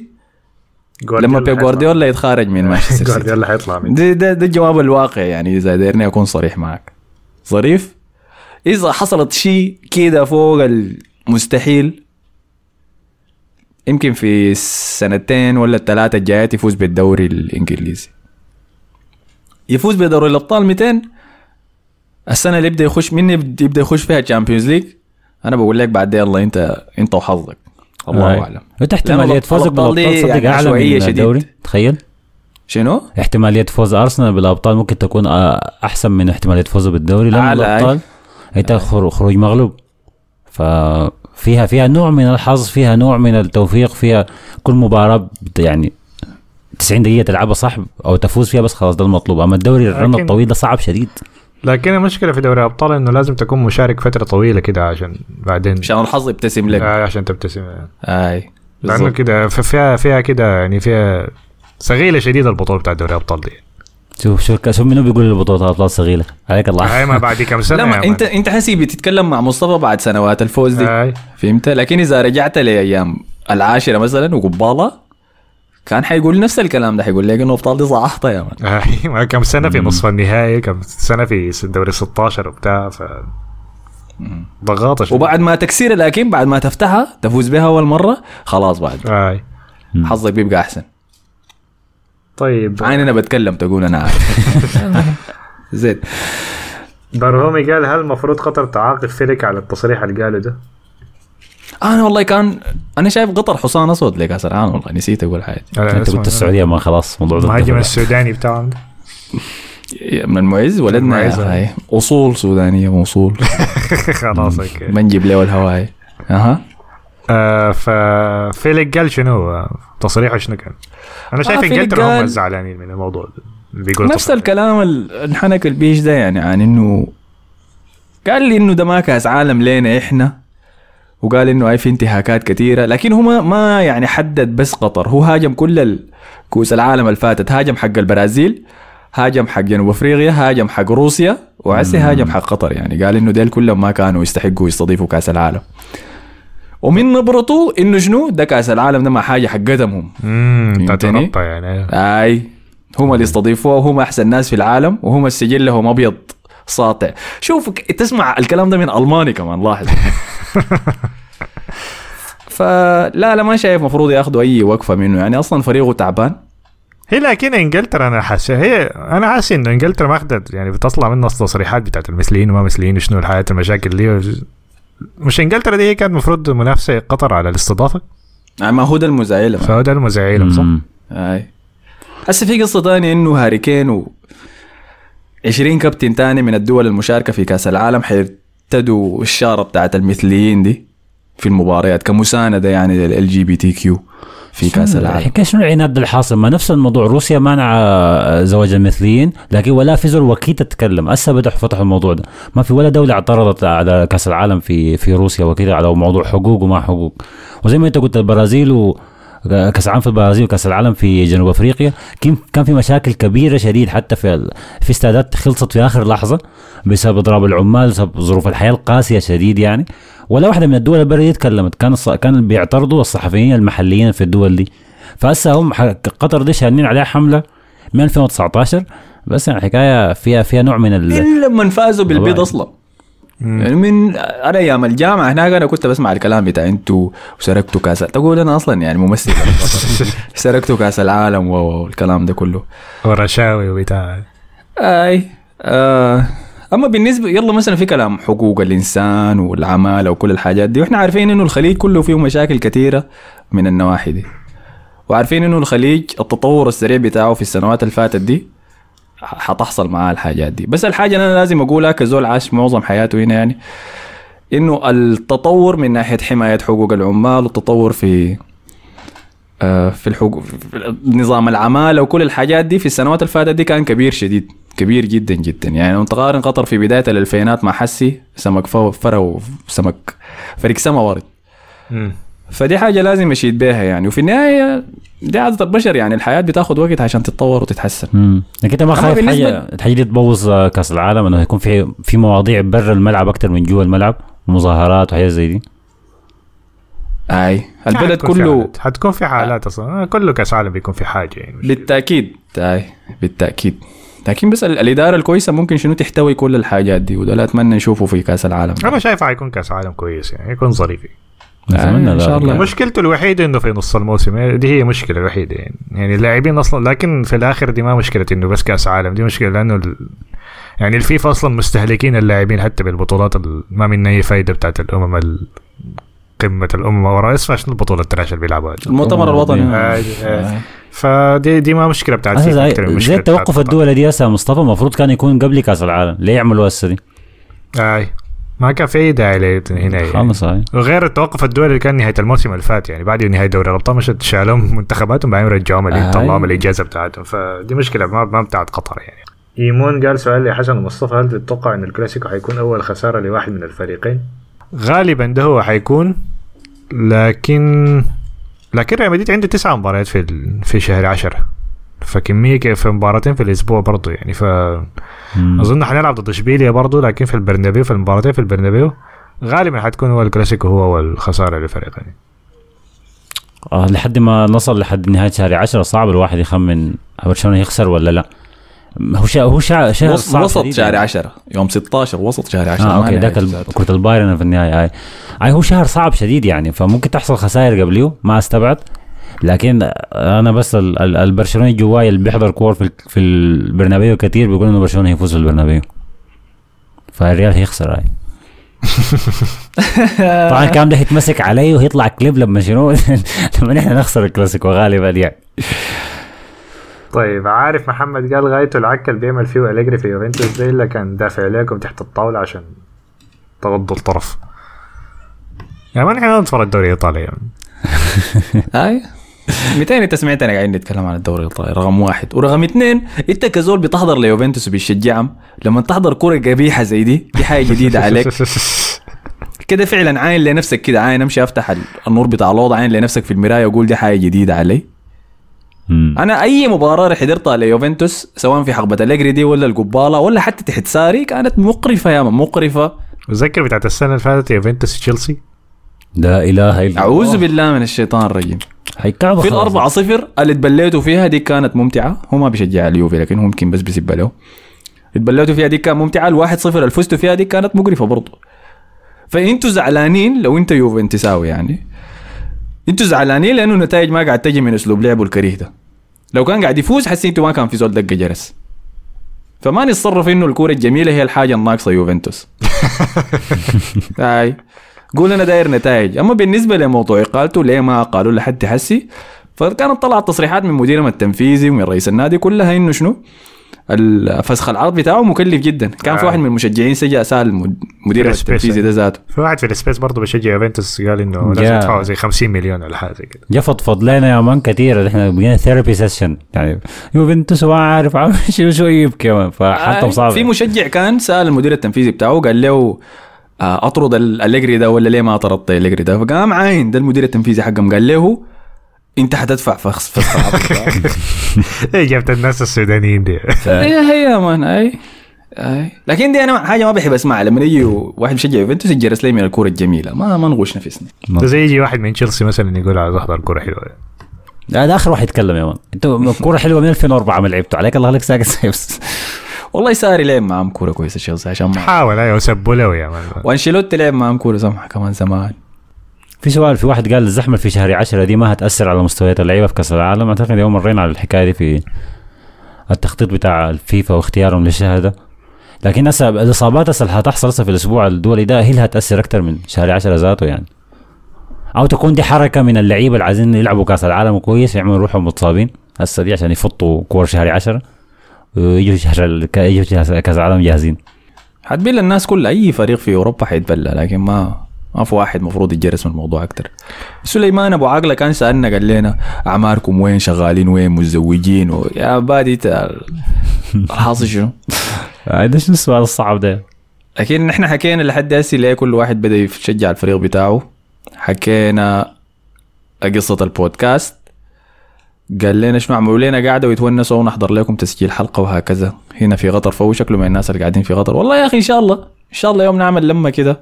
لما بيب جوارديولا يتخارج من مانشستر سيتي. جوارديولا حيطلع من ده, ده, ده الجواب الواقع يعني إذا دايرني أكون صريح معك. ظريف؟ إذا حصلت شيء كده فوق المستحيل يمكن في السنتين ولا الثلاثة الجايات يفوز بالدوري الإنجليزي. يفوز بدوري الأبطال 200 السنة اللي يبدأ يخش من يبدأ يخش فيها ال Champions League أنا بقول لك بعد يلا انت أنت وحظك. الله آه. أعلم. انت احتماليه فوزك بالأبطال صدق يعني أعلى من. الدوري. تخيل. شنو؟ احتمالية فوز أرسنال بالأبطال ممكن تكون آه، أحسن من احتمالية فوزه بالدوري. لأنه. الأبطال أنت خر- خروج مغلوب. ففيها فيها نوع من الحظ فيها نوع من التوفيق فيها كل مباراة يعني 90 دقيقة تلعبها صح أو تفوز فيها بس خلاص ده المطلوب. أما الدوري الرن لكن- الطويل ده صعب شديد. لكن المشكلة في دوري الأبطال إنه لازم تكون مشارك فترة طويلة كده عشان بعدين عشان الحظ يبتسم لك. آه عشان تبتسم. أي. لأنه. كده فيها فيها كده يعني فيها صغيره شديدة البطولة بتاعت دوري الأبطال دي. شوف شوف شوف منو بيقول البطولات الأبطال صغيره عليك الله. هاي ما بعد كم سنة لا ما. أنت أنت حسي بتتكلم مع مصطفى بعد سنوات الفوز دي. فهمت؟ لكن إذا رجعت لأيام العاشرة مثلا وقباله كان حيقول نفس الكلام ده حيقول لك إنه ابطال دي صعحتها يا مان. ما كم سنة في نصف النهائي كم سنة في دوري 16 وبتاع ف ضغاطة. وبعد ما تكسير لكن بعد ما تفتحها تفوز بها أول مرة خلاص بعد. مم. حظك بيبقى أحسن. طيب. عين أنا بتكلم تقول أنا عارف. زين. برهومي قال هل المفروض قطر تعاقب فيليك على التصريح اللي قاله ده؟ أنا والله كان أنا شايف قطر حصان أسود لكاس العالم والله نسيت أقول حاجة أنت قلت السعودية ما خلاص موضوع المهاجم. السوداني بتاعهم. من المعز ولدنا أخي. أصول سودانية موصول خلاص أوكي. ما نجيب له الهواي أها. آه ففليك قال شنو؟ آه، تصريحه شنو كان؟ أنا شايف فليك انجلترا هم الزعلانين من الموضوع بيقول نفس الكلام ال- ان حنك البيش ده يعني عن انه قال لي إنه ده ما كاس عالم لينا إحنا. وقال إنه هاي في انتهاكات كثيره لكن هو ما, ما يعني حدد بس قطر هو هاجم كل كؤوس العالم اللي فاتت هاجم حق البرازيل هاجم حق جنوب أفريقيا هاجم حق روسيا وعسي هاجم حق قطر يعني. قال إنه ديل كلهم ما كانوا يستحقوا يستضيفوا كأس العالم. ومن نبرته إنه شنو؟ ده كأس العالم ده ما حاجة حقتهم. هم امم يعني. أي هم اللي يستضيفوها وهم أحسن ناس في العالم وهم السجل لهم أبيض. ساطع. شوف تسمع الكلام ده من ألماني كمان لاحظ. فلا لا ما شايف مفروض ياخذوا أي وقفة منه. يعني أصلا فريقه تعبان. هي لكن إنجلترا أنا حاسس هي أنا حاسس إنه إنجلترا ما أخذت يعني بتطلع منها التصريحات بتاعت المثليين وما مثليين وشنو الحياة المشاكل دي. مش إنجلترا دي هي كانت المفروض منافسة قطر على الاستضافة؟ يعني ما هو ده المزعلة. فهو ده المزعيلهم صح؟ أي. هسه في قصة ثانية إنه هاري كين 20 كابتن تاني من الدول المشاركة في كأس العالم حيرتدوا الشارة بتاعت المثليين دي في المباريات كمساندة يعني لل LGBTQ في كأس العالم. الحكاية؟ شنو العناد الحاصل ما نفس الموضوع. روسيا مانع زواج المثليين لكن ولا في زول وكيل تتكلم. هسه بدأوا فتحوا الموضوع ده. ما في ولا دولة اعترضت على كأس العالم في في روسيا وكذا على موضوع حقوق وما حقوق. وزي ما أنت قلت البرازيل و كاس العالم في البرازيل وكاس العالم في جنوب أفريقيا كان في مشاكل كبيرة شديد حتى في ال... في استادات خلصت في آخر لحظة بسبب اضراب العمال بسبب ظروف الحياة القاسية شديد يعني ولا واحدة من الدول البرية تكلمت كان الص... كان بيعترضوا الصحفيين المحليين في الدول دي فهسه هم. قطر دي شانين عليها حملة من 2019 بس يعني الحكاية فيها فيها نوع من ال... من لما فازوا بالبيض. أصلا يعني من أنا أيام الجامعة هناك أنا كنت بسمع الكلام بتاع أنتوا وسرقتوا كأس تقول أنا أصلا يعني ممثل. سرقتوا كأس العالم والكلام ده كله. ورشاوي وبتاع. أي آه أما بالنسبة يلا مثلا في كلام حقوق الإنسان والعمالة وكل الحاجات دي وإحنا عارفين إنه الخليج كله فيه مشاكل كثيرة من النواحي دي. وعارفين إنه الخليج التطور السريع بتاعه في السنوات اللي فاتت دي حتحصل معاه الحاجات دي. بس الحاجة اللي أنا لازم أقولها كزول عاش معظم حياته هنا يعني إنه التطور من ناحية حماية حقوق العمال والتطور في آه، في الحقوق في نظام العمالة وكل الحاجات دي في السنوات اللي فاتت دي كان كبير شديد كبير جدا جدا. يعني لو تقارن قطر في بداية الألفينات مع حسي سمك فرا وسمك فريق سما وارد فدي حاجة لازم أشيد بيها يعني. وفي النهاية دي عادة البشر يعني الحياة بتاخد وقت عشان تتطور وتتحسن. مم. لكن انت ما خايف حاجة الحاجة دي تبوظ كأس العالم إنه يكون في في مواضيع برا الملعب أكثر من جوا الملعب مظاهرات وحاجات زي دي. أي. البلد كله حالات. حتكون في حالات أصلا. آه، كله كأس عالم بيكون في حاجة يعني بالتأكيد. أي. بالتأكيد. لكن بس ال- الإدارة الكويسة ممكن شنو تحتوي كل الحاجات دي وده لا أتمنى نشوفه في كأس العالم. أنا شايف حيكون كأس عالم كويس يعني يكون ظريف. نتمنى إن شاء ذلك. الله. مشكلته الوحيدة إنه في نص الموسم دي هي المشكلة الوحيدة يعني يعني اللاعبين أصلا لكن في الآخر دي ما مشكلة إنه بس كأس عالم دي مشكلة لأنه ال... يعني الفيفا أصلا مستهلكين اللاعبين حتى بالبطولات ال- ما منها أي فايدة بتاعت الأمم ال... قمة الأمم ورا اسمها شنو البطولة ال trash اللي بيلعبوها؟ المؤتمر الوطني آه، آه. فدي دي ما مشكلة بتاعت أساس فيفا زي, زي بتاعت الدولي دي هسه مصطفى المفروض كان يكون قبل كأس العالم ليه يعملوا هسه دي؟ قطر. أي ما كان في أي داعي لهنا يعني. خلص وغير التوقف الدولي اللي كان نهاية الموسم اللي فات يعني بعد نهاية دوري الأبطال مشت شالهم منتخباتهم بعدين رجعوهم اللي طلعوهم الاجازه بتاعتهم. فدي مشكلة ما ما بتاعت قطر يعني. إيمون قال سؤال لحسن ومصطفى هل تتوقع إن الكلاسيكو حيكون أول خسارة لواحد من الفريقين؟ غالبا ده هو حيكون لكن لكن ريال مدريد عنده تسع مباريات في في شهر 10 فكمية في مباراتين في الأسبوع برضه يعني ف أظن حنلعب ضد إشبيليا برضه لكن في البرنابيو في المباراتين في البرنابيو غالبا حتكون هو الكلاسيكو هو الخساره يعني. آه لحد ما نصل لحد نهاية شهر 10 صعب الواحد يخمن برشلونه يخسر ولا لا. هو شا هو شا شهر وسط صعب وسط شهر يعني. 10 يوم 16 وسط شهر 10 آه أوكي ذاك كره البايرن في النهاية هاي. هو شهر صعب شديد يعني فممكن تحصل خسائر قبله ما أستبعد. لكن أنا بس ال- ال- البرشلوني جواي اللي بيحضر كورة في في البرنابيو كثير بيقول إنه برشلونه هيفوز في البرنابيو. فالريال هيخسر هاي. طبعا الكلام ده هيتمسك علي وهيطلع كليب لما شنو لما نحن نخسر الكلاسيكو غالبا يعني. طيب عارف محمد قال غايته العكة اللي بيعمل فيه أليجري في يوفنتوس ده إلا كان دافع عليكم تحت الطاولة عشان تغضوا الطرف. يا man إحنا نتفرج الدوري الإيطالي يعني. هاي؟ 200 انت سمعتنا قاعدين نتكلم عن الدوري الإيطالي رقم واحد. ورقم اثنين انت كزول بتحضر ليوفنتوس وبتشجعهم لما تحضر كرة قبيحة زي دي دي حاجة جديدة عليك. كده فعلا عاين لنفسك كده عاين امشي افتح ال- النور بتاع الأوضة عاين لنفسك في المراية واقول دي حاجة جديدة علي. أنا أي مباراة حضرتها ليوفنتوس سواء في حقبة الأجري دي ولا القبالة ولا حتى تحت ساري كانت مقرفة يا مقرفة. متذكر بتاعت السنة اللي فاتت يوفنتوس تشيلسي؟ لا إله إلا الله. أعوذ بالله من الشيطان الرجيم. حيكعبوا في خلاص. الأربعة صفر اللي تبليتوا فيها دي كانت ممتعة. هو ما بيشجع اليوفي لكن هو ممكن بس بيسب له اتبليتوا فيها دي كانت ممتعة. الواحد صفر اللي فزتوا فيها دي كانت مقرفة برضو. فإنتوا زعلانين لو أنت يوفنتساوي يعني. إنتوا زعلانين لأنه النتائج ما قاعد تجي من أسلوب لعبه الكريه ده. لو كان قاعد يفوز حسيت إنتوا ما كان في زول دقة جرس. فما نتصرف إنه الكورة الجميلة هي الحاجة الناقصة يوفنتوس. هاي. قول أنا داير نتائج. أما بالنسبة لموضوع اقالته ليه ما قالوا لحد حسي فكانت طلعت تصريحات من مديرهم التنفيذي ومن رئيس النادي كلها إنه شنو؟ الفسخ العرض بتاعه مكلف جدا. كان في آه. واحد من المشجعين سجى سال المد- مدير ال space. التنفيذي ده ذاته. في واحد في ال space برضه بشجع يوفنتوس قال إنه لازم. يدفعوا زي 50 مليون ولا حاجة زي كده. جا فضفض لنا يا man كثير إحنا بقينا therapy session يعني يوفنتوس ما عارف عامل شو شو يبكي كمان فحالتهم آه، صعبه في مشجع كان سأل المدير التنفيذي بتاعه قال له أطرد ال- الأليجري ده ولا ليه ما طردت الأليجري ده؟ فقام عاين. ده المدير التنفيذي حقهم. قال له أنت حتدفع فخ فسخ العرض بتاعك. إيه جبت الناس السودانيين دي. هي هي يا مان أي أي. لكن دي أنا حاجة ما بحب أسمعها. لما يجي واحد بيشجع يوفنتوس يجرس لي من الكوره الجميلة. ما ما نغش نفسنا. ده زي يجي واحد من تشيلسي مثلا يقول عايز احضر كوره حلوة. لا ده آخر واحد يتكلم يا مان. انت الكوره حلوة من 2004 ما لعبتوا. عليك الله لك ساكت. والله ساري لعب معهم كورة كويسة تشيلسي عشان ما حاول أيوه سبوا له يا مان. وأنشيلوتي لعب معهم كورة سمحه كمان زمان. في سؤال في واحد قال الزحمة في شهر 10 دي ما هتأثر على مستويات اللعيبة في كأس العالم؟ أعتقد يوم مرينا على الحكاية دي في التخطيط بتاع الفيفا واختيارهم للشهاده لكن هسه الإصابات هسه اللي هتحصل هسه في الأسبوع الدولي ده هي اللي هتأثر أكثر من شهر 10 ذاته يعني. أو تكون دي حركة من اللعيبة اللي عايزين يلعبوا كأس العالم كويس يعملوا روحهم متصابين. هسه دي عشان يفطوا كور شهر 10 ويجوا شهر يجوا كأس العالم جاهزين. حتبين للناس كلها أي فريق في أوروبا حيتبلى لكن ما ما في واحد مفروض يتجرس من الموضوع أكتر. سليمان أبو عقله كان سالنا قال لنا أعماركم وين؟ شغالين وين؟ متزوجين و... يا بادي الحاصل شنو؟ ده شنو السؤال الصعب ده؟ لكن نحن حكينا لحد هسه ليه كل واحد بدأ يشجع الفريق بتاعه. حكينا قصة البودكاست. قال لنا شنو عملوا لنا قاعدة ويتونسوا ونحضر لكم تسجيل حلقة وهكذا. هنا في قطر فهو شكله من الناس اللي قاعدين في قطر والله يا أخي إن شاء الله إن شاء الله يوم نعمل لمة كده.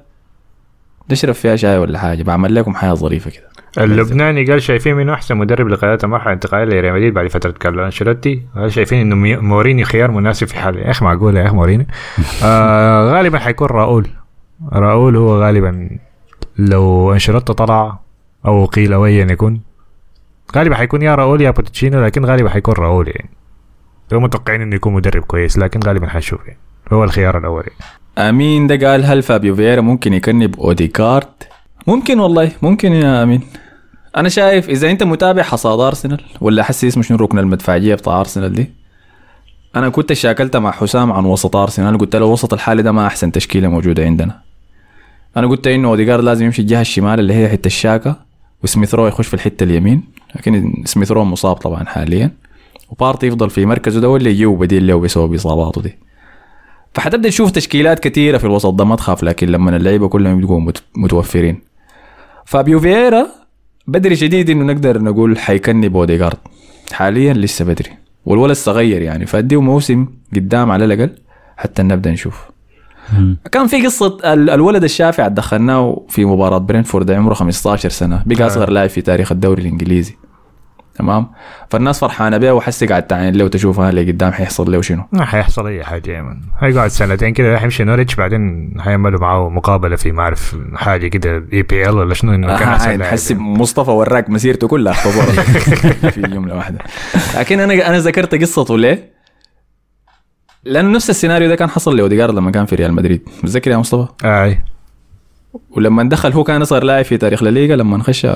نشرب فيها شاي ولا حاجة. بعمل لكم حياة ظريفة كده. اللبناني قال شايفين منه أحسن مدرب لقيادة المرحله الانتقاليه لريال مدريد بعد فترة كارلو أنشيلوتي؟ قال شايفين إنه مورينيو خيار مناسب في حال يا أخي معقول يا أخي مورينيو. آه غالبا حيكون راؤول. راؤول هو غالبا لو أنشيلوتي طلع أو أقيل ايا يكون. غالبا حيكون يا راؤول يا بوتشيتينو لكن غالبا حيكون راؤول يعني. لو متوقعين إنه يكون مدرب كويس لكن غالبا حنشوف يعني. هو الخيار الأول يعني. أمين. ده قال هل فابيو فييرا ممكن يكنب أوديغارد ممكن والله ممكن يا أمين. أنا شايف إذا أنت متابع حصاد أرسنال ولا حسي اسمه شنو ركن المدفعية بتاع أرسنال دي؟ أنا كنت شاكلت مع حسام عن وسط أرسنال قلت له وسط الحالي ده ما أحسن تشكيلة موجودة عندنا. أنا قلت إنه اوديجارد لازم يمشي الجهة الشمال اللي هي حتة تشاكا وسميث رو يخش في الحتة اليمين. لكن سميث رو مصاب طبعا حاليا وبارتي يفضل في مركزه ده ولا يجيبو بديل له بسبب إصاباته دي. فحتبدأ تشوف تشكيلات كثيرة في الوسط ده ما تخاف لكن لما اللعيبة كلهم يبقوا مت- متوفرين. فابيو فييرا بدري شديد إنه نقدر نقول حيكنب أوديغارد. حاليا لسه بدري والولد صغير يعني فأديه موسم قدام على الأقل حتى نبدأ نشوف. كان في قصة ال- الولد الشافع دخلناه في مباراة برينتفورد عمره 15 سنة. بقى أصغر لاعب في تاريخ الدوري الإنجليزي. تمام؟ فالناس فرحانة بيه وحسي قاعد تعاين له وتشوفها اللي قدام حيحصل له شنو ما حيحصل اي حاجة يا man هيقعد سنتين كده حيمشي نوريتش بعدين حيعملوا معاه مقابلة في ما أعرف حاجة كده EPL ولا شنو إنه كان أحسن لاعب. حسي مصطفى وراك مسيرته كلها في جملة واحدة. لكن أنا أنا ذكرت قصته ليه؟ لأنه نفس السيناريو ده كان حصل لأوديجارد لما كان في ريال مدريد. متذكر يا مصطفى؟ أي. ولما دخل هو كان اصغر لاعب في تاريخ الليغا لما خش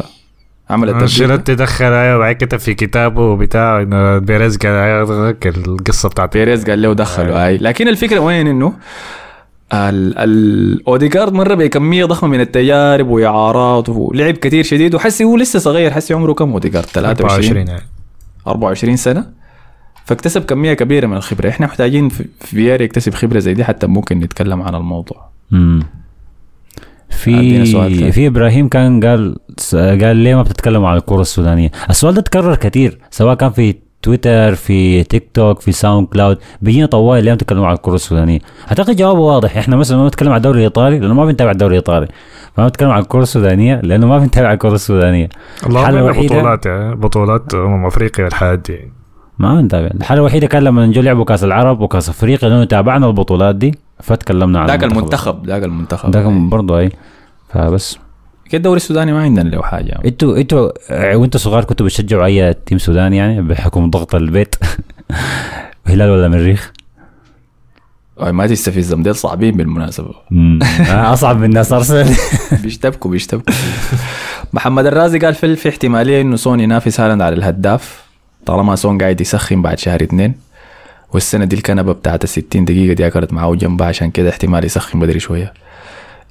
عمل التبديل أنشيلوتي دخل أيوه وبعد كتب في كتابه بتاع إنه بيريز قال أيوة، القصة بتاعت بيريز قال له دخله أي. لكن الفكرة وين؟ إنه ال- ال- أوديجارد مر بكمية ضخمة من التجارب واعارات ولعب كثير شديد وحسي هو لسه صغير حسي عمره كم أوديجارد؟ 23 24 يعني. 24 سنة؟ فاكتسب كمية كبيرة من الخبرة إحنا محتاجين في في فييرا يكتسب خبرة زي دي حتى ممكن نتكلم عن الموضوع مم. عندنا سؤال في. في إبراهيم كان قال قال ليه ما بتتكلموا عن الكرة السودانية؟ السؤال ده تكرر كثير سواء كان في تويتر في تيك توك في ساوند كلاود بيجينا طوال ليه ما بتتكلموا عن الكرة السودانية؟ أعتقد جوابه واضح إحنا مثلا ما بنتكلم عن الدوري الإيطالي لأنه ما بنتابع الدوري الإيطالي فما بنتكلم عن الكرة السودانية لأنه ما بنتابع الكرة السودانية الوحيدة- بطولات يعني بطولات أمم أفريقيا والحاجات دي ما بنتابع الحاله الوحيده كان لما نجوا لعبوا كاس العرب وكاس افريقيا لأنه تابعنا البطولات دي فتكلمنا عن ذاك المنتخب. ذاك المنتخب. ذاك برضه اي فبس. كده الدوري السوداني ما عندنا له حاجة. أنتوا أنتوا وانتوا صغار كنتوا بتشجعوا أي تيم سوداني يعني بحكم ضغط البيت؟ هلال ولا مريخ؟ أي ما تستفزهم ديل صعبين بالمناسبة. مم. أصعب من الناس أرسنال. بيشتبكوا بيشتبكوا. محمد الرازي قال في في احتمالية إنه سون ينافس هالاند على الهداف. طالما سون قاعد يسخن بعد شهر اثنين والسنة دي الكنبة بتاعت ال 60 دقيقة دي أكلت معاه جنبها عشان كده احتمال يسخن بدري شوية.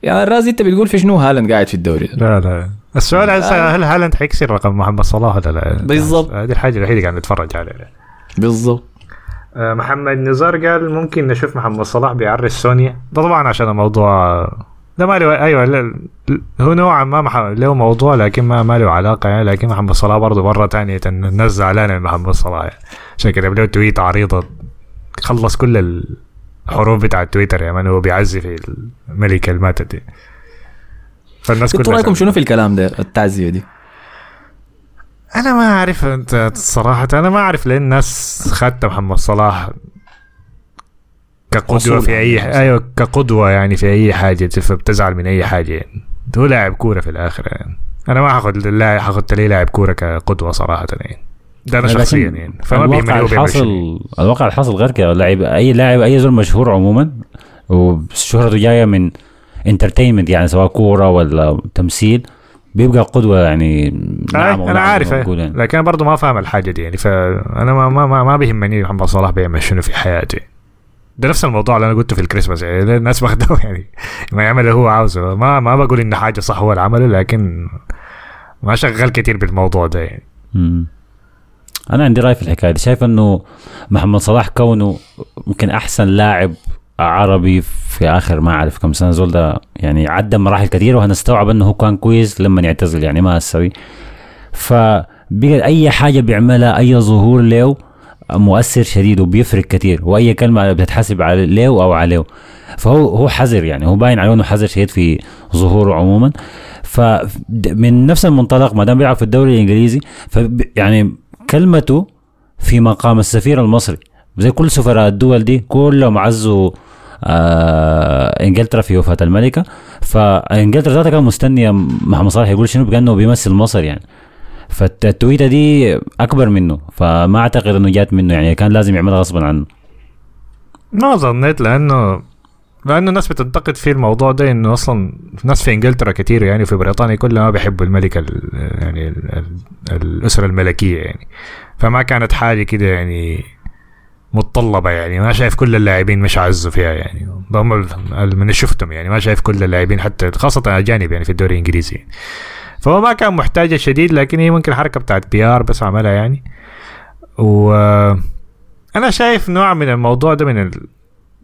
يعني الرازي انت بتقول في شنو؟ هالاند قاعد في الدوري. لا لا. السؤال هل هالاند حيكسر رقم محمد صلاح ولا لا؟ بالضبط. هذه الحاجة الوحيدة قاعد نتفرج عليها. بالضبط. آه، محمد نزار قال ممكن نشوف محمد صلاح بيعرس سونيا. ده طبعا عشان الموضوع ده ما له أيوه لا- هو نوعا ما مح... له موضوع لكن ما ما له علاقة يعني لكن محمد صلاح برضه مرة ثانية الناس زعلانه من محمد صلاح يعني. عشان كده له تويت عريضه خلص كل الحروف بتاع تويتر يا مان هو بيعزي في الملكه اللي ماتت دي فالناس كلها رأيكم. شنو في الكلام ده التعزية دي أنا ما أعرف أنت صراحة أنا ما أعرف ليه الناس خدت محمد صلاح كقدوة في أي يعني. أيوه كقدوة يعني في أي حاجة فبتزعل من أي حاجة. يعني هو لاعب كورة في الآخر يعني. أنا ما حاخد لاعب حاخد لي لاعب كورة كقدوة صراحة يعني. ده أنا شخصيا يعني. فما بيهمني. الحاصل الواقع الحاصل غير كده. لاعب أي لاعب أي زول مشهور عموما وشهرته جاية من انترتينمنت يعني سواء كورة ولا تمثيل بيبقى قدوه يعني أو أنا نعم عارف يعني. لكن برضه ما فاهم الحاجة دي يعني. فأنا ما ما ما, ما بيهمني محمد صلاح بيعمل شنو في حياتي ده نفس الموضوع اللي أنا قلته في الكريسماس يعني الناس واخده يعني ما يعمل اللي هو عاوزه. ما ما بقول إن حاجة صح هو اللي عمله لكن ما شغال كتير بالموضوع ده يعني. مم. أنا عندي رأي في الحكاية دي. شايف إنه محمد صلاح كونه ممكن أحسن لاعب عربي في آخر ما أعرف كم سنة زول ده يعني عدى مراحل كثيرة وهنستوعب إنه هو كان كويس لما يعتزل يعني ما هسوي فبقى أي حاجة بيعملها أي ظهور له مؤثر شديد وبيفرق كثير وأي كلمة بتتحسب على له أو عليه فهو هو حذر يعني هو باين عليه إنه حذر شديد في ظهوره عموما. فمن نفس المنطلق ما دام بيلعب في الدوري الإنجليزي ف يعني كلمته في مقام السفير المصري. زي كل سفراء الدول دي كلهم عزوا آه إنجلترا في وفاة الملكة. فإنجلترا ذاتها كان مستنية محمد صلاح يقول شنو؟ كانه بيمثل مصر يعني. فالتويته دي أكبر منه فما أعتقد إنه جات منه يعني كان لازم يعملها غصبا عنه. ما ظنيت لأنه لأنه الناس بتنتقد في الموضوع ده إنه أصلا ناس في إنجلترا كثير يعني وفي بريطانيا كلها ما بيحبوا الملك ال يعني ال ال الأسرة الملكية يعني. فما كانت حاجة كده يعني متطلبة يعني ما شايف كل اللاعبين مش عزوا فيها يعني. هم من شفتهم يعني ما شايف كل اللاعبين حتى خاصة أجانب يعني في الدوري الإنجليزي. يعني. فهو ما كان محتاجة شديد لكن هي ممكن حركة بتاعت PR بس عملها يعني. و أنا شايف نوع من الموضوع ده من ال...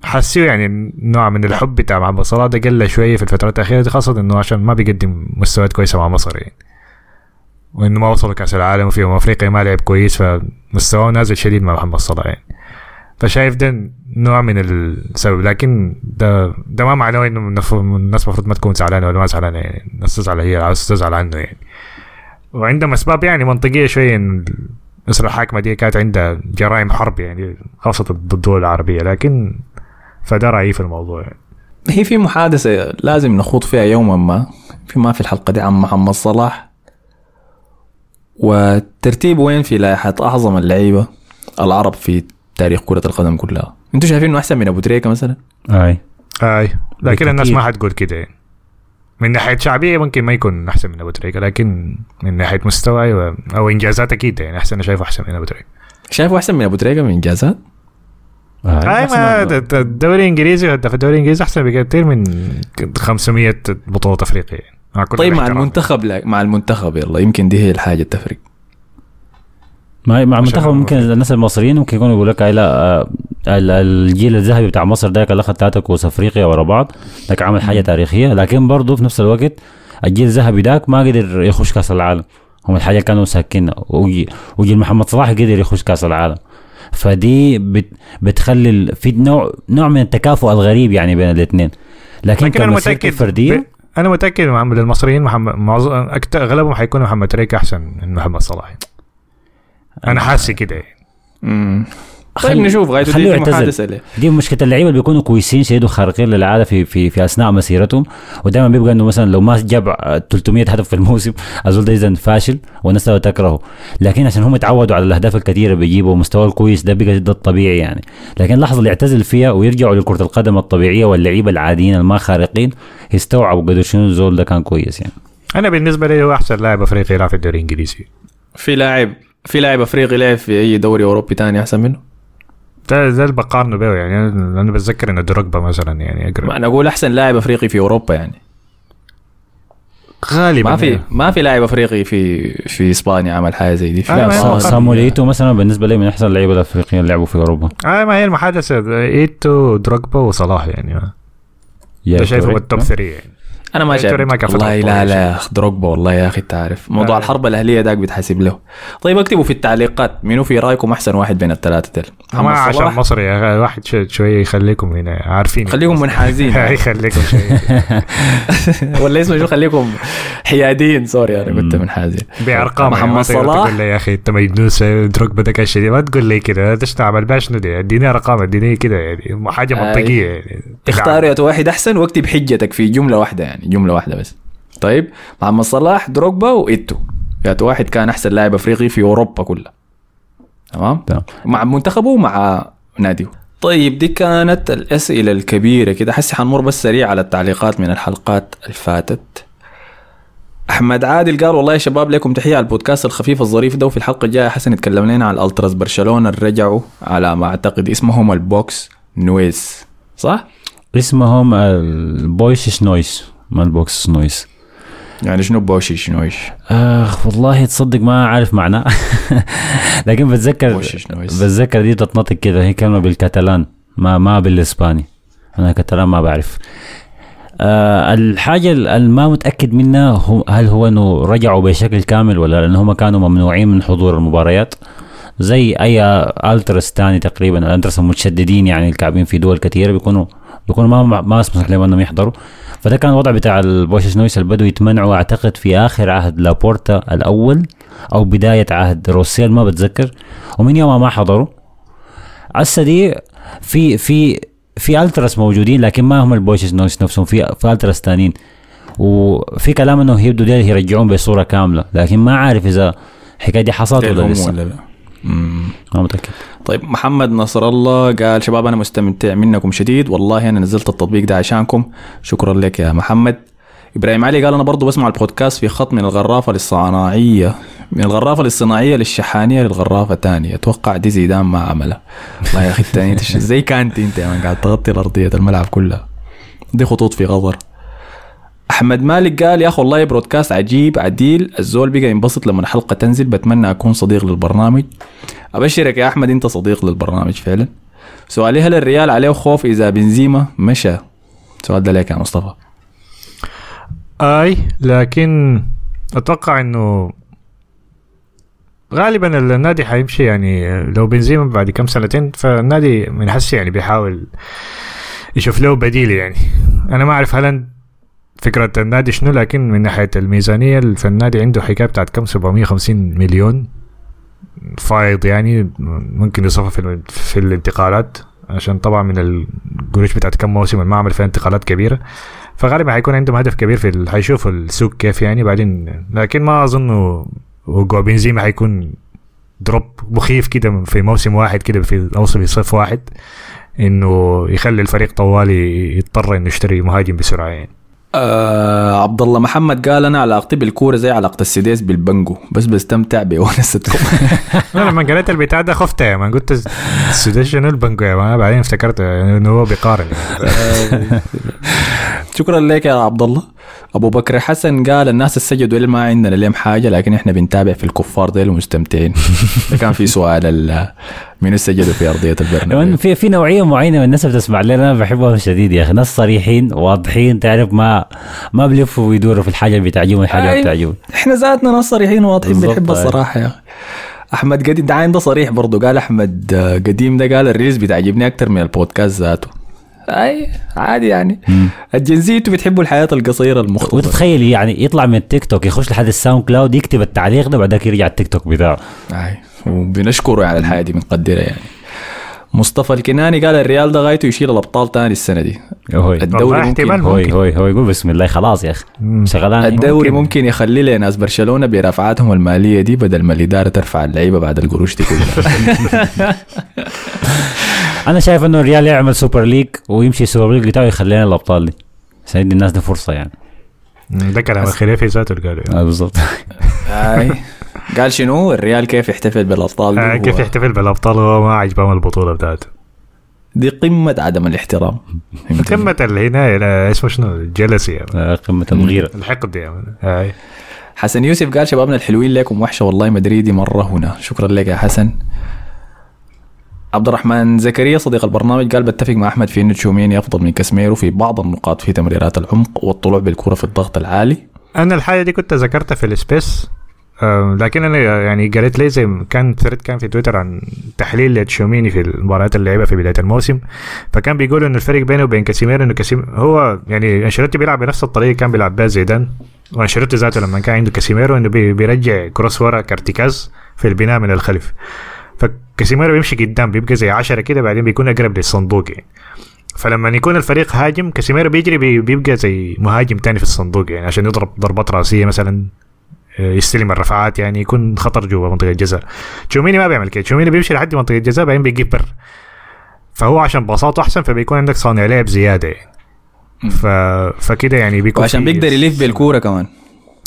حسيه يعني نوع من الحب بتاع محمد صلاح ده قل شوية في الفترات الأخيرة دي خاصة إنه عشان ما بيقدم مستويات كويسة مع مصر يعني. وإنه ما وصلوا كاس العالم وفي أفريقيا ما لعب كويس فمستواه نازل شديد مع محمد صلاح يعني. فشايف ده نوع من السبب لكن ده ده ما معناه إنه الناس المفروض ما تكون زعلانة ولا ما زعلانة يعني الناس تزعل هي عاوز تزعل عنه يعني وعندهم أسباب يعني منطقية شوية إن الاسره الحاكمة دي كانت عندها جرائم حرب يعني خاصه ضد الدول العربية لكن فده رأيي في الموضوع يعني. هي في محادثة لازم نخوض فيها يوما ما في ما في الحلقة دي عن محمد صلاح والترتيب وين في لائحة أعظم اللعيبة العرب في تاريخ كرة القدم كلها. أنتوا شايفين إنه أحسن من أبو تريكة مثلا؟ أي. أي. لكن الناس. ما حتقول كده. يعني من ناحية شعبية ممكن ما يكون أحسن من أبو تريكة لكن من ناحية مستوى أيوة، أو إنجازات أكيد يعني أحسن أنا شايفه أحسن من أبو تريكة. شايفه أحسن من أبو تريكة من إنجازات؟ أي. ما الدوري الإنجليزي هداف الدوري الإنجليزي أحسن بكثير من 500 بطولة افريقيا يعني مع كل طيب مع. المنتخب لا مع المنتخب يلا يمكن دي هي الحاجة تفرق مع مع المنتخب ممكن الناس المصريين ممكن يكونوا يقول لك لا آه، ال- الجيل الذهبي بتاع مصر ده كان أخذ ثلاثة كؤوس أفريقيا ورا بعض. ده عمل حاجة تاريخية. لكن برضه في نفس الوقت الجيل الذهبي داك ما قدر يخش كأس العالم. هم الحاجة كانوا وجي وجيل محمد صلاح قدر يخش كأس العالم. فدي بت بتخلي في نوع نوع من التكافؤ الغريب يعني بين الاثنين. لكن, لكن أنا متاكد فرديه ب... أنا متأكد من المصريين محمد معظم. أغلبهم حيكونوا محمد تريكه أحسن من محمد صلاح. أنا حاسس كده. يعني. امم طيب نشوف غايته خليه دي يعتزل. دي مشكلة اللعيبة اللي بيكونوا كويسين شديد وخارقين للعادة في في في أثناء مسيرتهم ودائما بيبقى إنه مثلا لو ما جاب 300 هدف في الموسم الزول ده اذا فاشل والناس تكرهه. لكن عشان هم اتعودوا على الأهداف الكثيرة بيجيبوا مستواه الكويس ده بقى ده الطبيعي يعني. لكن اللحظه اللي يعتزل فيها ويرجعوا لكرة القدم الطبيعية واللعيبة العاديين الما خارقين يستوعبوا قدر شنو الزول ده كان كويس يعني. أنا بالنسبة لي هو أحسن لاعب أفريقي يلعب في الدوري الإنجليزي. في لاعب في لاعب افريقي لعب في أي دوري أوروبي تاني أحسن منه؟ ده ده اللي بقارنه به يعني أنا أنا بتذكر إن دروجبا مثلا يعني اقرب ما أنا أقول أحسن لاعب أفريقي في أوروبا يعني. غالبا ما في يعني. ما في لاعب أفريقي في في إسبانيا عمل حاجة زي دي. في آه، ايتو مثلا بالنسبة لي من أحسن اللعيبة الأفريقيين اللي لعبوا في أوروبا. آه ما هي المحادثة. إيتو دروجبا وصلاح يعني. ده شايفه هو ال top 3 يعني. أنا ما شايف والله لا لا دروجبا والله يا أخي أنت عارف. موضوع آه. الحرب الأهلية داك بيتحسب له. طيب اكتبوا في التعليقات منو في رأيكم أحسن واحد بين الثلاثة؟ دول ما محمد عشان مصري يا أخي، واحد شو- شوية يخليكم هنا عارفين. خليكم منحازين. يخليكم شوية ولا اسمه شو خليكم؟ حيادين. sorry أنا كنت. منحازين. بأرقام محمد يعني تقدر صلاح. تقول لي يا أخي أنت مجنوس دروجبا ده كان شديد ما تقول لي كده إيش تعمل؟ بها شنو دي اديني أرقام اديني كده يعني حاجة آي. منطقية يعني. اختار يا واحد أحسن واكتب حجتك في جملة واحدة يعني. جملة واحدة بس. طيب محمد صلاح دروجبا وإيتو. يا واحد كان أحسن لاعب أفريقي في أوروبا كلها. تمام؟ تمام. مع منتخبه ومع ناديه. طيب دي كانت الأسئلة الكبيرة كده. حسي حنمر بس سريع على التعليقات من الحلقات اللي فاتت أحمد عادل قال والله يا شباب لكم تحية على البودكاست الخفيف الظريف ده. وفي الحلقة الجاية حسن يتكلم لنا عن الألتراس برشلونة اللي رجعوا على ما أعتقد اسمهم البوكس نويز صح؟ اسمهم البويش نويس. ما البوكس نويس يعني شنو بوشيش نويش؟ أخ والله تصدق ما عارف معناه لكن بتذكر بتذكر دي تتنطق كده هي كلمة بالكتالان ما ما بالإسباني. أنا كتالان ما بعرف. آه الحاجة اللي ما متأكد منها هو هل هو إنه رجعوا بشكل كامل ولا لأن هم كانوا ممنوعين من حضور المباريات. زي أي ألتراس تاني تقريبا الألتراس المتشددين يعني الكعبين في دول كثيرة بيكونوا بيكونوا ما ما مسموح لهم إنهم يحضروا. فده كان الوضع بتاع البوشش نويس اللي بدوا يتمنعوا أعتقد في آخر عهد لابورتا الأول أو بداية عهد روسيل ما بتذكر. ومن يومها ما حضروا. هسه دي في في في ألتراس موجودين لكن ما هم البوشز نويس نفسهم في في ألتراس تانيين. وفي كلام إنه يبدوا ديل يرجعون بصورة كاملة لكن ما عارف إذا الحكاية دي حصلت ولا لسه. ولا لا. ما متأكد. طيب محمد نصر الله قال شباب أنا مستمتع منكم شديد. والله أنا نزلت التطبيق ده عشانكم. شكرا لك يا محمد. إبراهيم علي قال أنا برضو بسمع البودكاست في خط من الغرافة للصناعية من الغرافة للصناعية للشحانية للغرافة تانية أتوقع دي زيدان ما عملها. والله يا أخي التاني زي كانت أنت قاعد تغطي الأرضية الملعب كلها. دي خطوط في غضر أحمد مالك قال يا أخي والله برودكاست عجيب عديل الزول بقى ينبسط لما الحلقة تنزل بتمنى أكون صديق للبرنامج. أبشرك يا أحمد أنت صديق للبرنامج فعلا. سؤالي هل الريال عليه خوف إذا بنزيما مشى؟ سؤال ده لك يا مصطفى. أي لكن أتوقع إنه غالبا النادي حيمشي يعني لو بنزيما بعد كم سنتين فالنادي من حسي يعني بيحاول يشوف له بديل يعني. أنا ما أعرف هل فكرة النادي شنو؟ لكن من ناحية الميزانية فالنادي عنده حكاية بتاعت كم؟ 750 مليون فايض يعني ممكن يصرفها في, الانتقالات عشان طبعا من القروش بتاعت كم موسم ما عمل فيها انتقالات كبيرة. فغالبا حيكون عندهم هدف كبير في. حيشوفوا السوق كيف يعني بعدين لكن ما أظن وقوع بنزيما حيكون دروب مخيف كده في موسم واحد كده في اوصل في صيف واحد إنه يخلي الفريق طوالي يضطر إنه يشتري مهاجم بسرعة يعني. آه عبد الله محمد قال أنا علاقتي بالكوره زي علاقه السديس بالبنجو بس بستمتع بونستكم. أنا لما قريت البتاع ده خفت يا man قلت السديس شنو البنجو يا man بعدين افتكرت إنه هو بيقارن. شكرا لك يا عبد الله أبو بكر حسن قال الناس السجدوا اللي ما عندنا لهم حاجة لكن إحنا بنتابع في الكفار ديل ومستمتعين ده كان في سؤال ال- من السجدوا في أرضية البرنامج في في نوعية معينة من الناس بتسمع لنا أنا بحبهم شديد يا أخي. ناس صريحين واضحين تعرف ما ما بيلفوا ويدوروا في الحاجة اللي بتعجبهم الحاجة اللي. بتعجبهم. إحنا ذاتنا ناس صريحين واضحين بنحب. الصراحه يا أخي. أحمد قديم ده صريح برضه. قال أحمد آه، قديم ده قال ال reels بتعجبني أكتر من البودكاست ذاته. أي عادي يعني. ال Gen Z أنتوا بتحبوا الحياة القصيرة المختصره وتتخيل يعني يطلع من التيك توك يخش لحد الساوند كلاود يكتب التعليق ده بعدك يرجع التيك توك بتاعه. أي وبنشكره على الحياة دي بنقدرها يعني. مصطفى الكناني قال الريال ده غايته يشيل الأبطال تاني السنة دي. هوي. الدوري ممكن هوي ممكن. هوي هوي يقول بسم الله خلاص يا أخي. شغلان الدوري ممكن. يخلي لناس برشلونة برافعاتهم المالية دي بدل ما الإدارة ترفع اللعيبة بعد القروش دي كلها. أنا شايف إنه الريال يعمل super league ويمشي ال super league بتاعه يخلينا الأبطال دي. عشان يدي الناس دي فرصة يعني. ده كلام الخليفي ذاته اللي قاله آه بالضبط. أي. قال شنو؟ الريال كيف يحتفل بالأبطال دي؟ آه، كيف يحتفل بالأبطال؟ وهو ما عجبهم البطولة بتاعته. دي قمة عدم الاحترام. العنايه لا، اسمه شنو؟ ال jealousy man. آه، قمة الغيرة. الحقد man هاي حسن يوسف قال شبابنا الحلوين لكم وحشة والله مدريدي مرة هنا. شكرا لك يا حسن. عبد الرحمن زكريا صديق البرنامج قال بتفق مع أحمد في إنه تشوميني أفضل من كاسميرو في بعض النقاط في تمريرات العمق والطلوع بالكرة في الضغط العالي. أنا الحاجة دي كنت ذكرتها في ال space آه، لكن أنا يعني قريت لي زي كان thread كان في تويتر عن تحليل لتشوميني في المباريات اللي لعبها في بداية الموسم. فكان بيقول انه الفرق بينه وبين كاسيميرو إنه كاسيم هو يعني أنشيلوتي بيلعب بنفس الطريقة اللي كان بيلعب بها زيدان. وأنشيلوتي ذاته لما كان عنده كاسيميرو إنه بي- بيرجع كروس ورا كارتكاز في البناء من الخلف. فكاسيميرو بيمشي قدام بيبقى زي عشرة كده بعدين بيكون أقرب للصندوق. يعني فلما يكون الفريق هاجم كاسيميرو بيجري بي- بيبقى زي مهاجم تاني في الصندوق يعني عشان يضرب ضربات رأسية مثلا آه، يستلم الرفعات يعني يكون خطر جوا منطقة الجزاء. تشوميني ما بيعمل كده. تشوميني بيمشي لحد منطقة الجزاء بعدين بيقيف بره. فهو عشان باصاته أحسن فبيكون عندك صانع لعب زيادة يعني. ف... فكده يعني بيكون وعشان في- بيقدر يلف بالكورة كمان.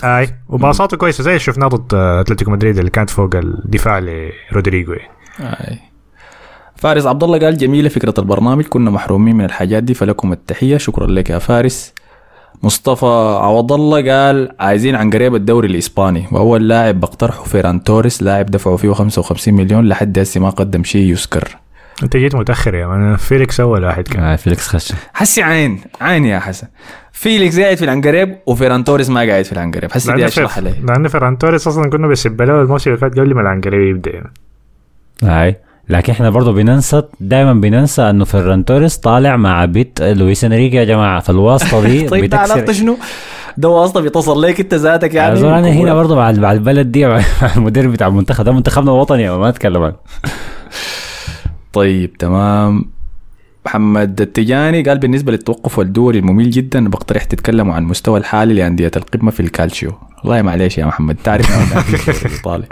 أي. وباصاته كويسة زي شفناه ضد أتلتيكو مدريد اللي كانت فوق الدفاع لرودريجو يعني. آي. فارس عبد الله قال جميلة فكرة البرنامج كنا محرومين من الحاجات دي فلكم التحية. شكرا لك يا فارس. مصطفى عوض الله قال عايزين عنقريب الدوري الإسباني واول لاعب بقترحه فيران توريس لاعب دفعوا فيه 55 مليون لحد هسه ما قدم شيء يذكر. انت جيت متأخر يا man. فيليكس أول واحد كان. آه فيليكس خش. حسي عين عين يا حسن. فيليكس قاعد في العنقريب وفيران توريس ما قاعد في العنقريب. حسي بدي أشرح عليه. لأن فيران توريس أصلا كنا بنسب له الموسم اللي فات قبل ما العنقريب يبدأ. يعني. هاي. لكن إحنا برضه بننسى دائما بننسى إنه فيران توريس طالع مع بت لويس إنريكي يا جماعة. فالواسطة دي طيب ده علاقته شنو؟ ده واسطة بيتصل لك أنت ذاتك يعني. أنا هنا برضه مع مع البلد دي مع المدير بتاع المنتخب. ده منتخبنا الوطني ما أتكلم عنه. طيب تمام. محمد التجاني قال بالنسبة للتوقف والدوري الممل جدا بقترح تتكلموا عن المستوى الحالي لأندية القمة في الكالتشيو والله معليش يا محمد تعرف الإيطالي.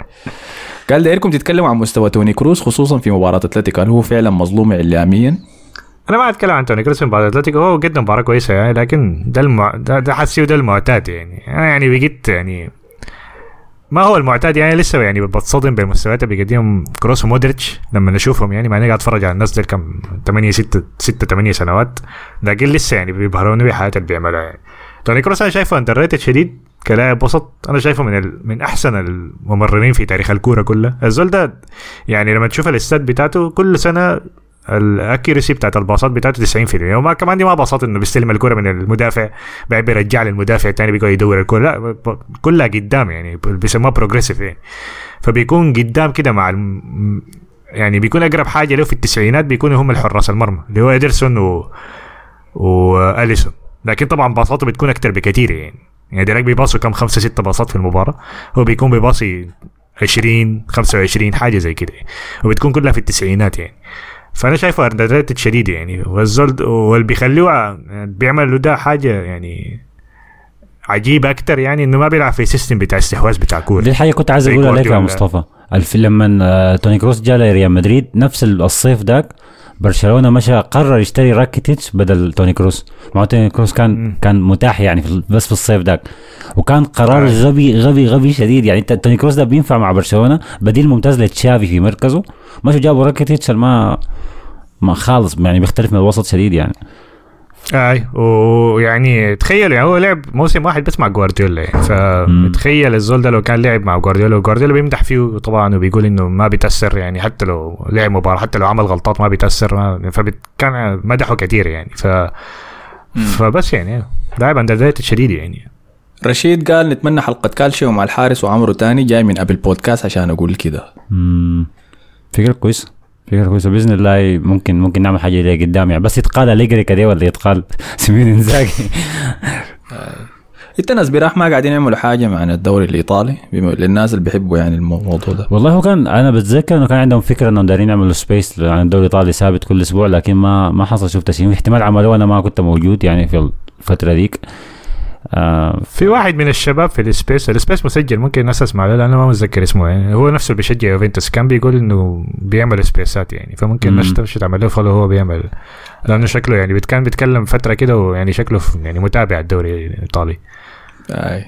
قال دايركم تتكلموا عن مستوى توني كروز خصوصا في مباراة أتلتيكو. هل هو فعلا مظلوم اعلاميا؟ أنا ما أتكلم عن توني كروز في مباراة أتلتيكو هو قدم مباراة كويسة يعني لكن ده المع... ده, ده حسيه ده المعتاد يعني. أنا يعني بقيت يعني ما هو المعتاد؟ يعني لسه يعني بتصدم بالمستويات اللي بيقدمهم كروس ومودريتش لما نشوفهم. يعني مع اني قاعد اتفرج على الناس دي كم؟ 8 6 6 8 سنوات. لكن لسه يعني بيبهروني بالحياة اللي بيعملها يعني. توني كروس أنا شايفه underrated شديد كلاعب وسط. أنا شايفه من ال... من أحسن الممررين في تاريخ الكورة كلها. الزول ده يعني لما تشوف ال stats بتاعته كل سنة ال accuracy بتاعت الباصات بتاعته 90% وما كمان دي ما باصات إنه بيستلم الكرة من المدافع بعد بيرجع للمدافع الثاني بيقعد يدور الكرة. لا كلها قدام يعني بيسموها progressive يعني. فبيكون قدام كده مع الم... يعني بيكون أقرب حاجة له في التسعينات بيكونوا هم الحراس المرمى اللي هو ادرسون و وأليسون. لكن طبعا باصاته بتكون أكثر بكثير يعني. يعني ديلاك بيباصوا كم؟ خمسة ستة باصات في المباراة. هو بيكون بيباصي 20 25 حاجة زي كده وبتكون كلها في التسعينات يعني. فأنا شايفه underrated شديد يعني. والزول واللي بيخلوه بيعملوا ده حاجة يعني عجيبة أكثر يعني إنه ما بيلعب في system بتاع استحواذ بتاع كورة. دي الحاجة كنت عايز أقولها لك يا مصطفى. الف لما توني كروس جاء لريال مدريد نفس الصيف ذاك برشلونة مشى قرر يشتري راكيتيتش بدل توني كروس. مع توني كروس كان م. كان متاح يعني في بس في الصيف ذاك وكان قرار آه. غبي غبي غبي شديد. يعني توني كروس ده بينفع مع برشلونة. بديل ممتاز لتشافي في مركزه. مشوا جابوا راكيتيتش؟ ما ما خالص يعني بيختلف من الوسط شديد يعني. أي ويعني تخيل يعني هو لعب موسم واحد بس مع جوارديولا يعني فتخيل الزول ده لو كان لعب مع جوارديولا وجوارديولا بيمدح فيه طبعا وبيقول إنه ما بيتأثر يعني حتى لو لعب مباراة حتى لو عمل غلطات ما بيتأثر فكان مدحه كثير يعني ف فبس يعني لاعب underrated شديد يعني. رشيد قال نتمنى حلقة calcio مع الحارس وعمرو تاني جاي من Apple Podcast عشان أقول كده. فكرة كويسة. فكرة كويسة بإذن الله ممكن ممكن نعمل حاجة اللي قدام يعني. بس يتقال أليجري كده ولا يتقال؟ سيمين إنزاجي. إنت ناس براح ما قاعدين يعملوا حاجة مع الدوري الإيطالي؟ للناس اللي بيحبوا يعني الموضوع ده. والله هو كان أنا بتذكر إنه كان عندهم فكرة إنهم دايرين يعملوا space عن الدوري الإيطالي ثابت كل أسبوع لكن ما ما حصل. شفت شيء. احتمال عملوه أنا ما كنت موجود يعني في الفترة ذيك. آه في واحد من الشباب في ال space ال space مسجل ممكن الناس اسمع له لأنه ما متذكر اسمه يعني. هو نفسه بيشجع يوفنتوس كان بيقول إنه بيعمل سبيسات يعني فممكن الناس تمشي تعمل له follow هو بيعمل. لأنه شكله يعني كان بيتكلم فترة كده ويعني شكله يعني متابع الدوري الإيطالي. أي.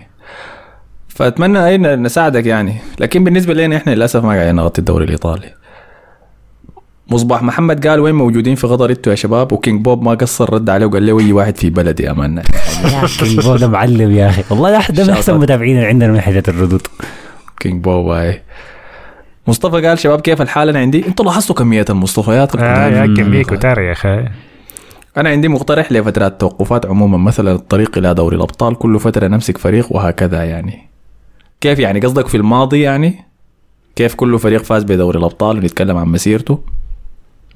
فأتمنى أي نساعدك يعني. لكن بالنسبة لنا إحنا للأسف ما قاعدين نغطي الدوري الإيطالي. مصباح محمد قال وين موجودين في قطر أنتوا يا شباب؟ وكينج بوب ما قصر رد عليه وقال له أي واحد في بلدي يا man كينج بوب ده معلم يا أخي. والله ده من أحسن متابعين عندنا من حيث الردود. كينج بوب هاي مصطفى قال شباب كيف الحال؟ أنا عندي أنتوا لاحظتوا كمية المصطفيات آه يا كمية كتار يا أخي. أنا عندي مقترح لفترات توقفات عموما مثلا الطريق إلى دوري الأبطال كل فترة نمسك فريق وهكذا يعني. كيف يعني؟ قصدك في الماضي يعني؟ كيف كل فريق فاز بدوري الأبطال؟ ونتكلم عن مسيرته.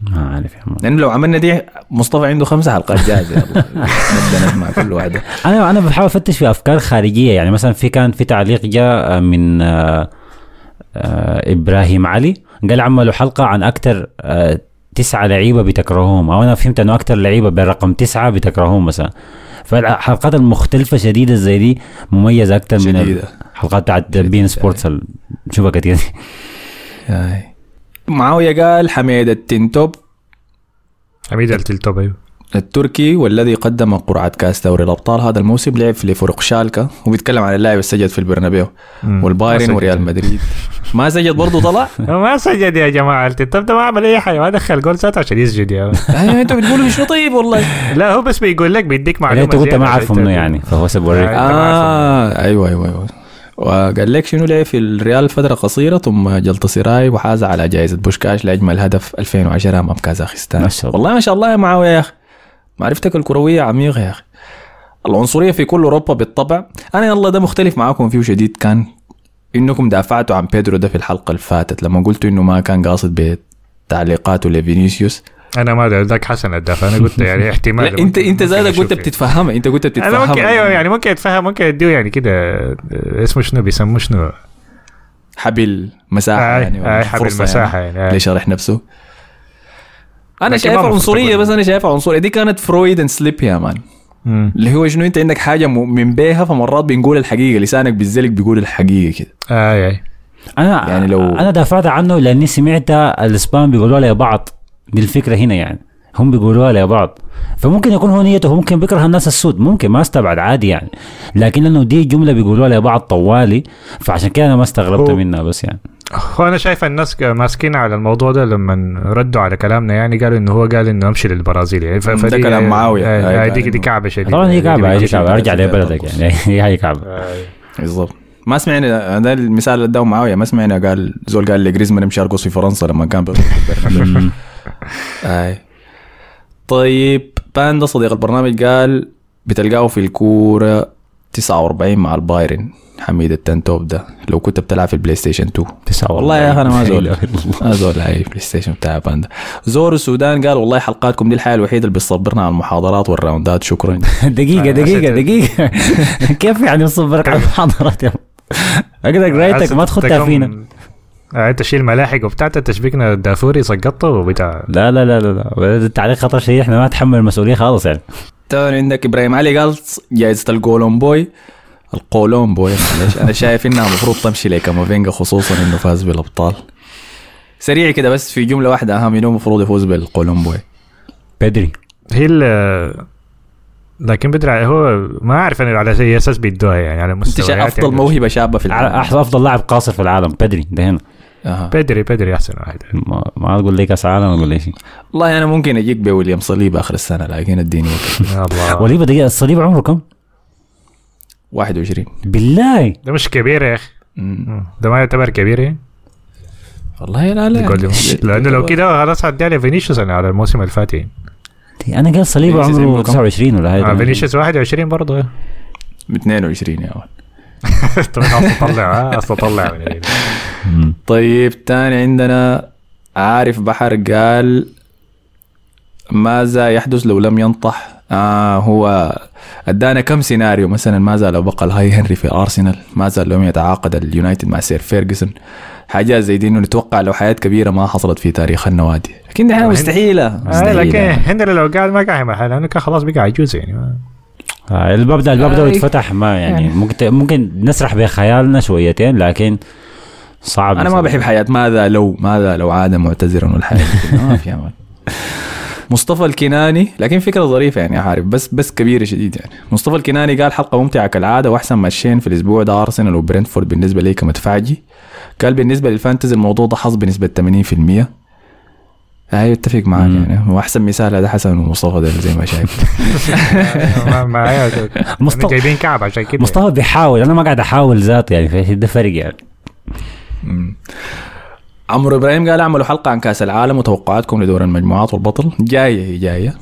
ما عارف يا لأنه لو عملنا دي مصطفى عنده خمس حلقات جاهزة نسمع كل واحدة أنا أنا بحاول أفتش في أفكار خارجية. يعني مثلا في كان في تعليق جاء من آه، إبراهيم علي. قال عملوا حلقة عن أكثر آه، تسعة لعيبة بتكرههم. أو أنا فهمت إنه أكثر لعيبة برقم تسعة بتكرههم مثلا. فالحلقات المختلفة شديدة زي دي مميزة أكثر من الحلقات بتاعت بين سبورتس نشوفها كثير معاوية قال حميد التنتوب. حميد التنتوب أيوه. التركي والذي قدم قرعة كاس دوري الأبطال هذا الموسم لعب في لفرق شالكا وبيتكلم عن اللاعب السجد في البرنابيو. والبايرن وريال مدريد. ما سجد برضه طلع؟ ما سجد يا جماعة التنتوب ده ما عمل أي حاجة ما دخل جول ذاته عشان يسجد يا أيوة أنتوا بتقولوا شو طيب والله. لا هو بس بيقول لك بيديك معلومة أنت قلت ما عارفه منه يعني فهو سب وريك. آه أيوه أيوه أيوه. وقال لك شنو لعب في الريال فترة قصيرة ثم غلطة سراي وحاز على جائزة بوشكاش لأجمل هدف 2010 أمام كازاخستان. ما شاء الله. والله ما شاء الله يا معاوية يا أخي. معرفتك الكروية عميقة يا أخي. العنصرية في كل أوروبا بالطبع. أنا يلا ده مختلف معاكم فيه شديد كان إنكم دافعتوا عن بيدرو ده في الحلقة اللي فاتت لما قلتوا إنه ما كان قاصد بتعليقاته لفينيسيوس أنا ما ذاك حسن الدافع أنا قلت يعني احتمال انت أنت ذاتك قلت بتتفهمها أنت قلت بتتفهمها أنا ممكن أيوه يعني ممكن اتفهم ممكن اديه يعني كده اسمه شنو؟ بيسموه شنو؟ حبل مساحة آه يعني آه حبل مساحه يعني, يعني. آه. لشرح نفسه؟ أنا شايفها عنصرية بس أنا شايفها عنصرية. دي كانت Freudian slip يا man. اللي هو شنو؟ أنت عندك حاجة من بيها فمرات بنقول الحقيقة لسانك بيزلق بيقول الحقيقة كده. اي آه أي أنا يعني لو- أنا دافعت عنه لأني سمعت الاسبان بيقولوا لي بعض دي الفكرة هنا يعني. هم بيقولوها لبعض. فممكن يكون هو نيته ممكن بيكره الناس السود. ممكن ما استبعد عادي يعني. لكن لأنه دي جملة بيقولوها لبعض طوالي فعشان كده أنا ما استغربت هو- منها بس يعني. هو أنا شايف الناس ماسكين على الموضوع ده لما ردوا على كلامنا يعني قالوا إنه هو قال إنه أمشي للبرازيل يعني. ده فدي كلام معاوية. آه، هاي آه، دي دي إنه- كعبة شديدة طبعا هي دي كعبة هي بيجي- كعبة. ارجع بلد لبلدك. يعني. هي هي كعبة. بالضبط. ما سمعنا ده المثال اللي اداه معاوية ما سمعنا قال زول قال لي جريزمان يمشي يرقص في فرنسا لما كان أي. طيب باندا صديق البرنامج قال بتلقاه في الكورة 49 مع البايرن حميد التنتوب ده. لو كنت بتلعب في ال PlayStation 2 تسعة والله يا أخي أنا ما زول. ما زول. هاي PlayStation بتاع باندا. زول السودان قال والله حلقاتكم دي الحياة الوحيدة اللي بتصبرنا على المحاضرات والراوندات. شكرا. دقيقة دقيقة عشان- دقيقة. كيف يعني تصبرك على المحاضرات يا اقرا قرايتك ما تكون- فينا. انت شيل ملاحق وبتاع تشبيكنا الدافوري سقطته وبتاع. لا لا لا لا لا. التعليق خطر شيء إحنا ما نتحمل المسؤولية خالص يعني. تاني عندك إبراهيم علي قال جائزة الجولومبوي القولومبوي معلش أنا شايف إنها المفروض تمشي لكامافينجا خصوصا إنه فاز بالأبطال. سريع كده بس في جملة واحدة أهم إنه المفروض يفوز بالقولومبوي بدري. هي ال- لكن بدري هو ما أعرف أنا على اي أساس بيدوها يعني على أنت شايف مستويات أفضل يعني. موهبة شابة في العالم. أفضل لاعب قاصر في العالم بدري ده هنا. أها. بدري بدري أحسن واحد. ما, ما أقول لي كاس عالم أقول لي شيء. والله أنا ممكن أجيك بويليام صليبا آخر السنة لكن اديني الله. صليبا دقيقة صليبا عمره كم؟ 21 بالله. ده مش كبير يا أخي. ده ما يعتبر كبير. يعني والله لا لا. لأنه لو كده خلاص هدي على فينيسيوس أنا على الموسم اللي فات. يعني أنا قال صليبا فينيسيوس عمره عمره كم؟ 29 ولا آه، هاي فينيسيوس 21 برضه. 22 يا ولد. طب أصلا طلع آه، أصلا طلع. من ال- مم. طيب تاني عندنا عارف بحر قال ماذا يحدث لو لم ينطح؟ آه هو أدانا كم سيناريو مثلا ماذا لو بقى الهاي هنري في أرسنال؟ ماذا لو لم يتعاقد اليونايتد مع سير فيرجسون حاجات زي دي إنه نتوقع لو حاجات كبيرة ما حصلت في تاريخ النوادي. لكن دي حاجة وهن- مستحيلة آه، لكن هنري لو قاعد ما قاعد محل لأنه كان خلاص بقى عجوز يعني. ما- آه، الباب ده الباب ده آه، يتفتح ما يعني يعني. ممكن ممكن نسرح بخيالنا شويتين لكن صعب. أنا ما بحب حياة ماذا لو ماذا لو عاد معتذرا كلها ما في أمل. مصطفى الكناني لكن فكرة ظريفة يعني عارف بس بس كبيرة شديد يعني. مصطفى الكناني قال حلقة ممتعة كالعادة وأحسن ماتشين في الأسبوع ده أرسنال وبرنتفورد بالنسبة لي كمدفعجي قال بالنسبة للفانتزي الموضوع ده حظ بنسبة 80% هاي أتفق معاك مم. يعني. واحسن مثال هذا حسن ومصطفى ده زي ما شايف. ما مصطفى- مصطفى جايبين كعب عشان كده. مصطفى بيحاول أنا ما قاعد أحاول ذات يعني في ده فرق يعني. عمرو إبراهيم قال اعملوا حلقة عن كأس العالم وتوقعاتكم لدور المجموعات والبطل. جاية هي جاية.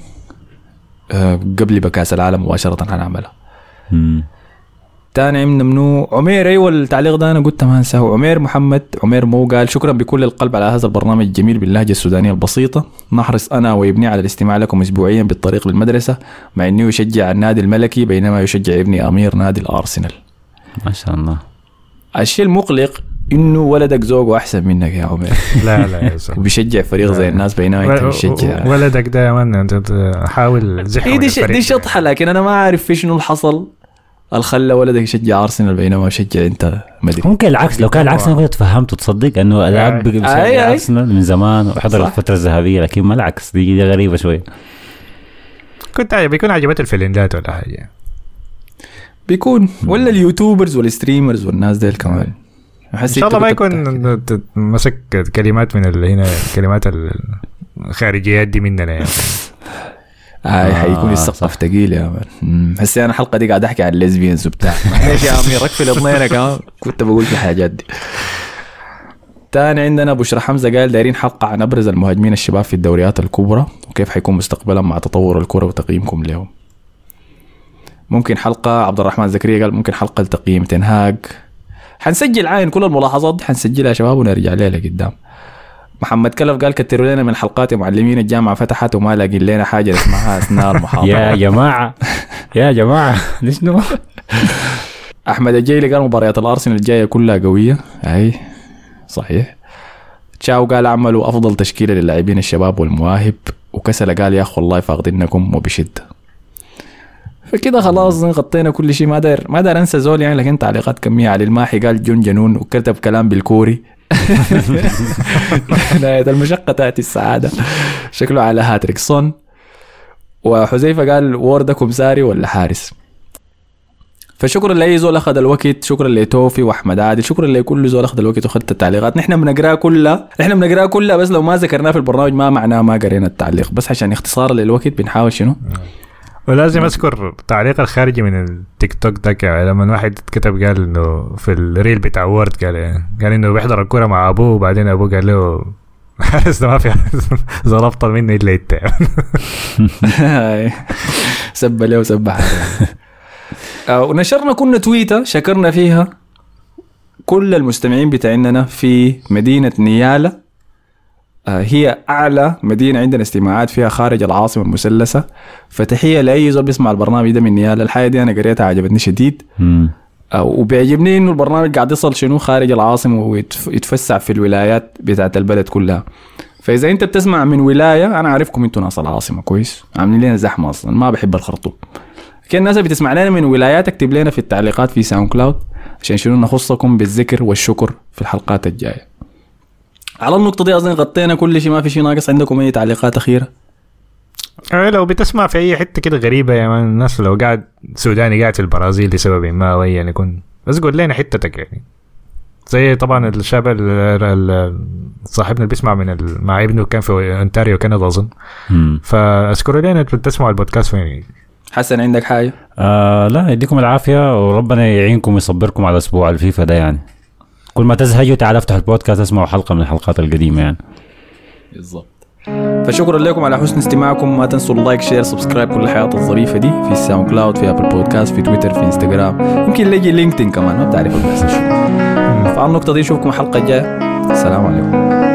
أه قبل بكأس العالم مباشرة حنعملها مم. تاني من منو؟ عمير أيوه التعليق ده أنا قلت ما أنساه. عمير محمد عمير مو قال. شكرا بكل القلب على هذا البرنامج الجميل باللهجة السودانية البسيطة. نحرص أنا وابني على الاستماع لكم اسبوعيا بالطريق للمدرسة مع إنه يشجع النادي الملكي بينما يشجع ابني أمير نادي الأرسنال. ما شاء الله. الشيء المقلق إنه ولدك ذوقه أحسن منك يا عمير. لا لا يا. وبيشجع فريق زي الناس بينما انت بتشجع ولدك ده يا مان أنت حاول من دي دي. شطحة لكن أنا ما عارف في شنو اللي حصل. اللي خلى ولدك يشجع أرسنال بينما يشجع إنت مدري ممكن العكس لو كان العكس أنا كنت تفهمته تصدق إنه الأب أي. بيشجع أي- أي. أرسنال من زمان وحضر. الفترة الذهبية لكن ما العكس دي, دي غريبة شوية كنت بيكون عجبته الفنلندات ولا حاجة؟ بيكون. ولا اليوتيوبرز والستريمرز والناس ديل كمان. إن شاء الله ما يكون مسك كلمات من هنا الكلمات ال- الخارجيات دي مننا يعني. هاي آه، حيكون السقف. ثقيل يا مان هسه أنا الحلقة دي قاعد أحكي عن الليزبيانز وبتاع. معلش يا امير اقفل اضنينا كمان. كنت بقول في الحاجات دي. تاني عندنا بشرى حمزة قال دايرين حلقة عن أبرز المهاجمين الشباب في الدوريات الكبرى وكيف حيكون مستقبلا مع تطور الكرة وتقييمكم لهم ممكن حلقة عبد الرحمن زكريا قال ممكن حلقة لتقييم تنهاج. حنسجل عاين كل الملاحظات دي حنسجلها يا شباب ونرجع لها لقدام محمد كلف قال كتروا لنا من حلقات معلمين الجامعة فتحت وما لاقي لنا حاجة نسمعها أثناء المحاضرة. يا جماعة يا جماعة ليش نو؟ أحمد الجيلي قال مباريات الأرسنال الجاية كلها قوية. أي صحيح. تشاو قال عملوا أفضل تشكيلة للاعبين الشباب والمواهب وكسل قال يا اخو والله فاقدينكم وبشده فكده خلاص غطينا كل شيء. ما داير ما داير أنسى زول يعني لكن تعليقات كمية. علي الماحي قال جون جنون وكتب كلام بالكوري. نهاية المشقة تأتي السعادة. شكله على هاتريك. صن. وحذيفة قال وردكم ساري ولا حارس؟ فشكرا لأي زول أخذ الوقت شكرا لتوفي وأحمد عادل شكرا لكل زول أخذ الوقت واخذت التعليقات. نحن بنقراها كلها نحن بنقراها كلها بس لو ما ذكرناها في البرنامج ما معناه ما قرينا التعليق. بس عشان اختصارا للوقت بنحاول شنو؟ ولازم أذكر تعليق الخارجي من التيك توك ده يعني لما واحد كتب قال إنه في الريل بتاع وورد قال قال إنه بيحضر الكورة مع أبوه وبعدين أبوه قال له حارس ما في أفضل مني إلا انت سب له وسب آه، ونشرنا كنا تويتة شكرنا فيها. كل المستمعين بتاعنا في مدينة نيالا. آه، هي أعلى مدينة عندنا استماعات فيها خارج العاصمة المثلثة. فتحية لأي زول بيسمع البرنامج ده من نيالا الحاجة دي أنا قريتها عجبتني شديد. آه، وبيعجبني إنه البرنامج قاعد يصل شنو؟ خارج العاصمة ويتوسع في الولايات بتاعت البلد كلها. فإذا أنت بتسمع من ولاية أنا عارفكم أنتوا ناس العاصمة كويس؟ عاملين لنا زحمة أصلا ما بحب الخرطوم. كان الناس بتسمع لنا من ولايات اكتب لنا في التعليقات في SoundCloud عشان شنو؟ نخصكم بالذكر والشكر في الحلقات الجاية. على النقطة دي أظن غطينا كل شيء ما في شيء ناقص عندكم أي تعليقات أخيرة؟ أه لو بتسمع في أي حتة كده غريبة يا مان الناس لو قاعد سوداني قاعد في البرازيل لسبب ما أو يعني يكون بس قول لنا حتتك يعني. زي طبعا الشاب صاحبنا اللي بيسمع من مع ابنه كان في انتاريو كندا أظن. فاذكروا لنا بتسمعوا البودكاست وين؟ حسن عندك حاجة؟ آه لا يديكم العافية وربنا يعينكم ويصبركم على أسبوع الفيفا ده يعني. كل ما تزهجوا تعالوا افتحوا البودكاست اسمعوا حلقة من الحلقات القديمة يعني. بالضبط. فشكرا لكم على حسن استماعكم. ما تنسوا ال like share subscribe كل الحاجات الظريفة دي في ال SoundCloud في Apple Podcast في تويتر في إنستغرام. يمكن نلاقي LinkedIn كمان ما بتعرفوا بس فعلى النقطة دي نشوفكم الحلقة الجاية السلام عليكم.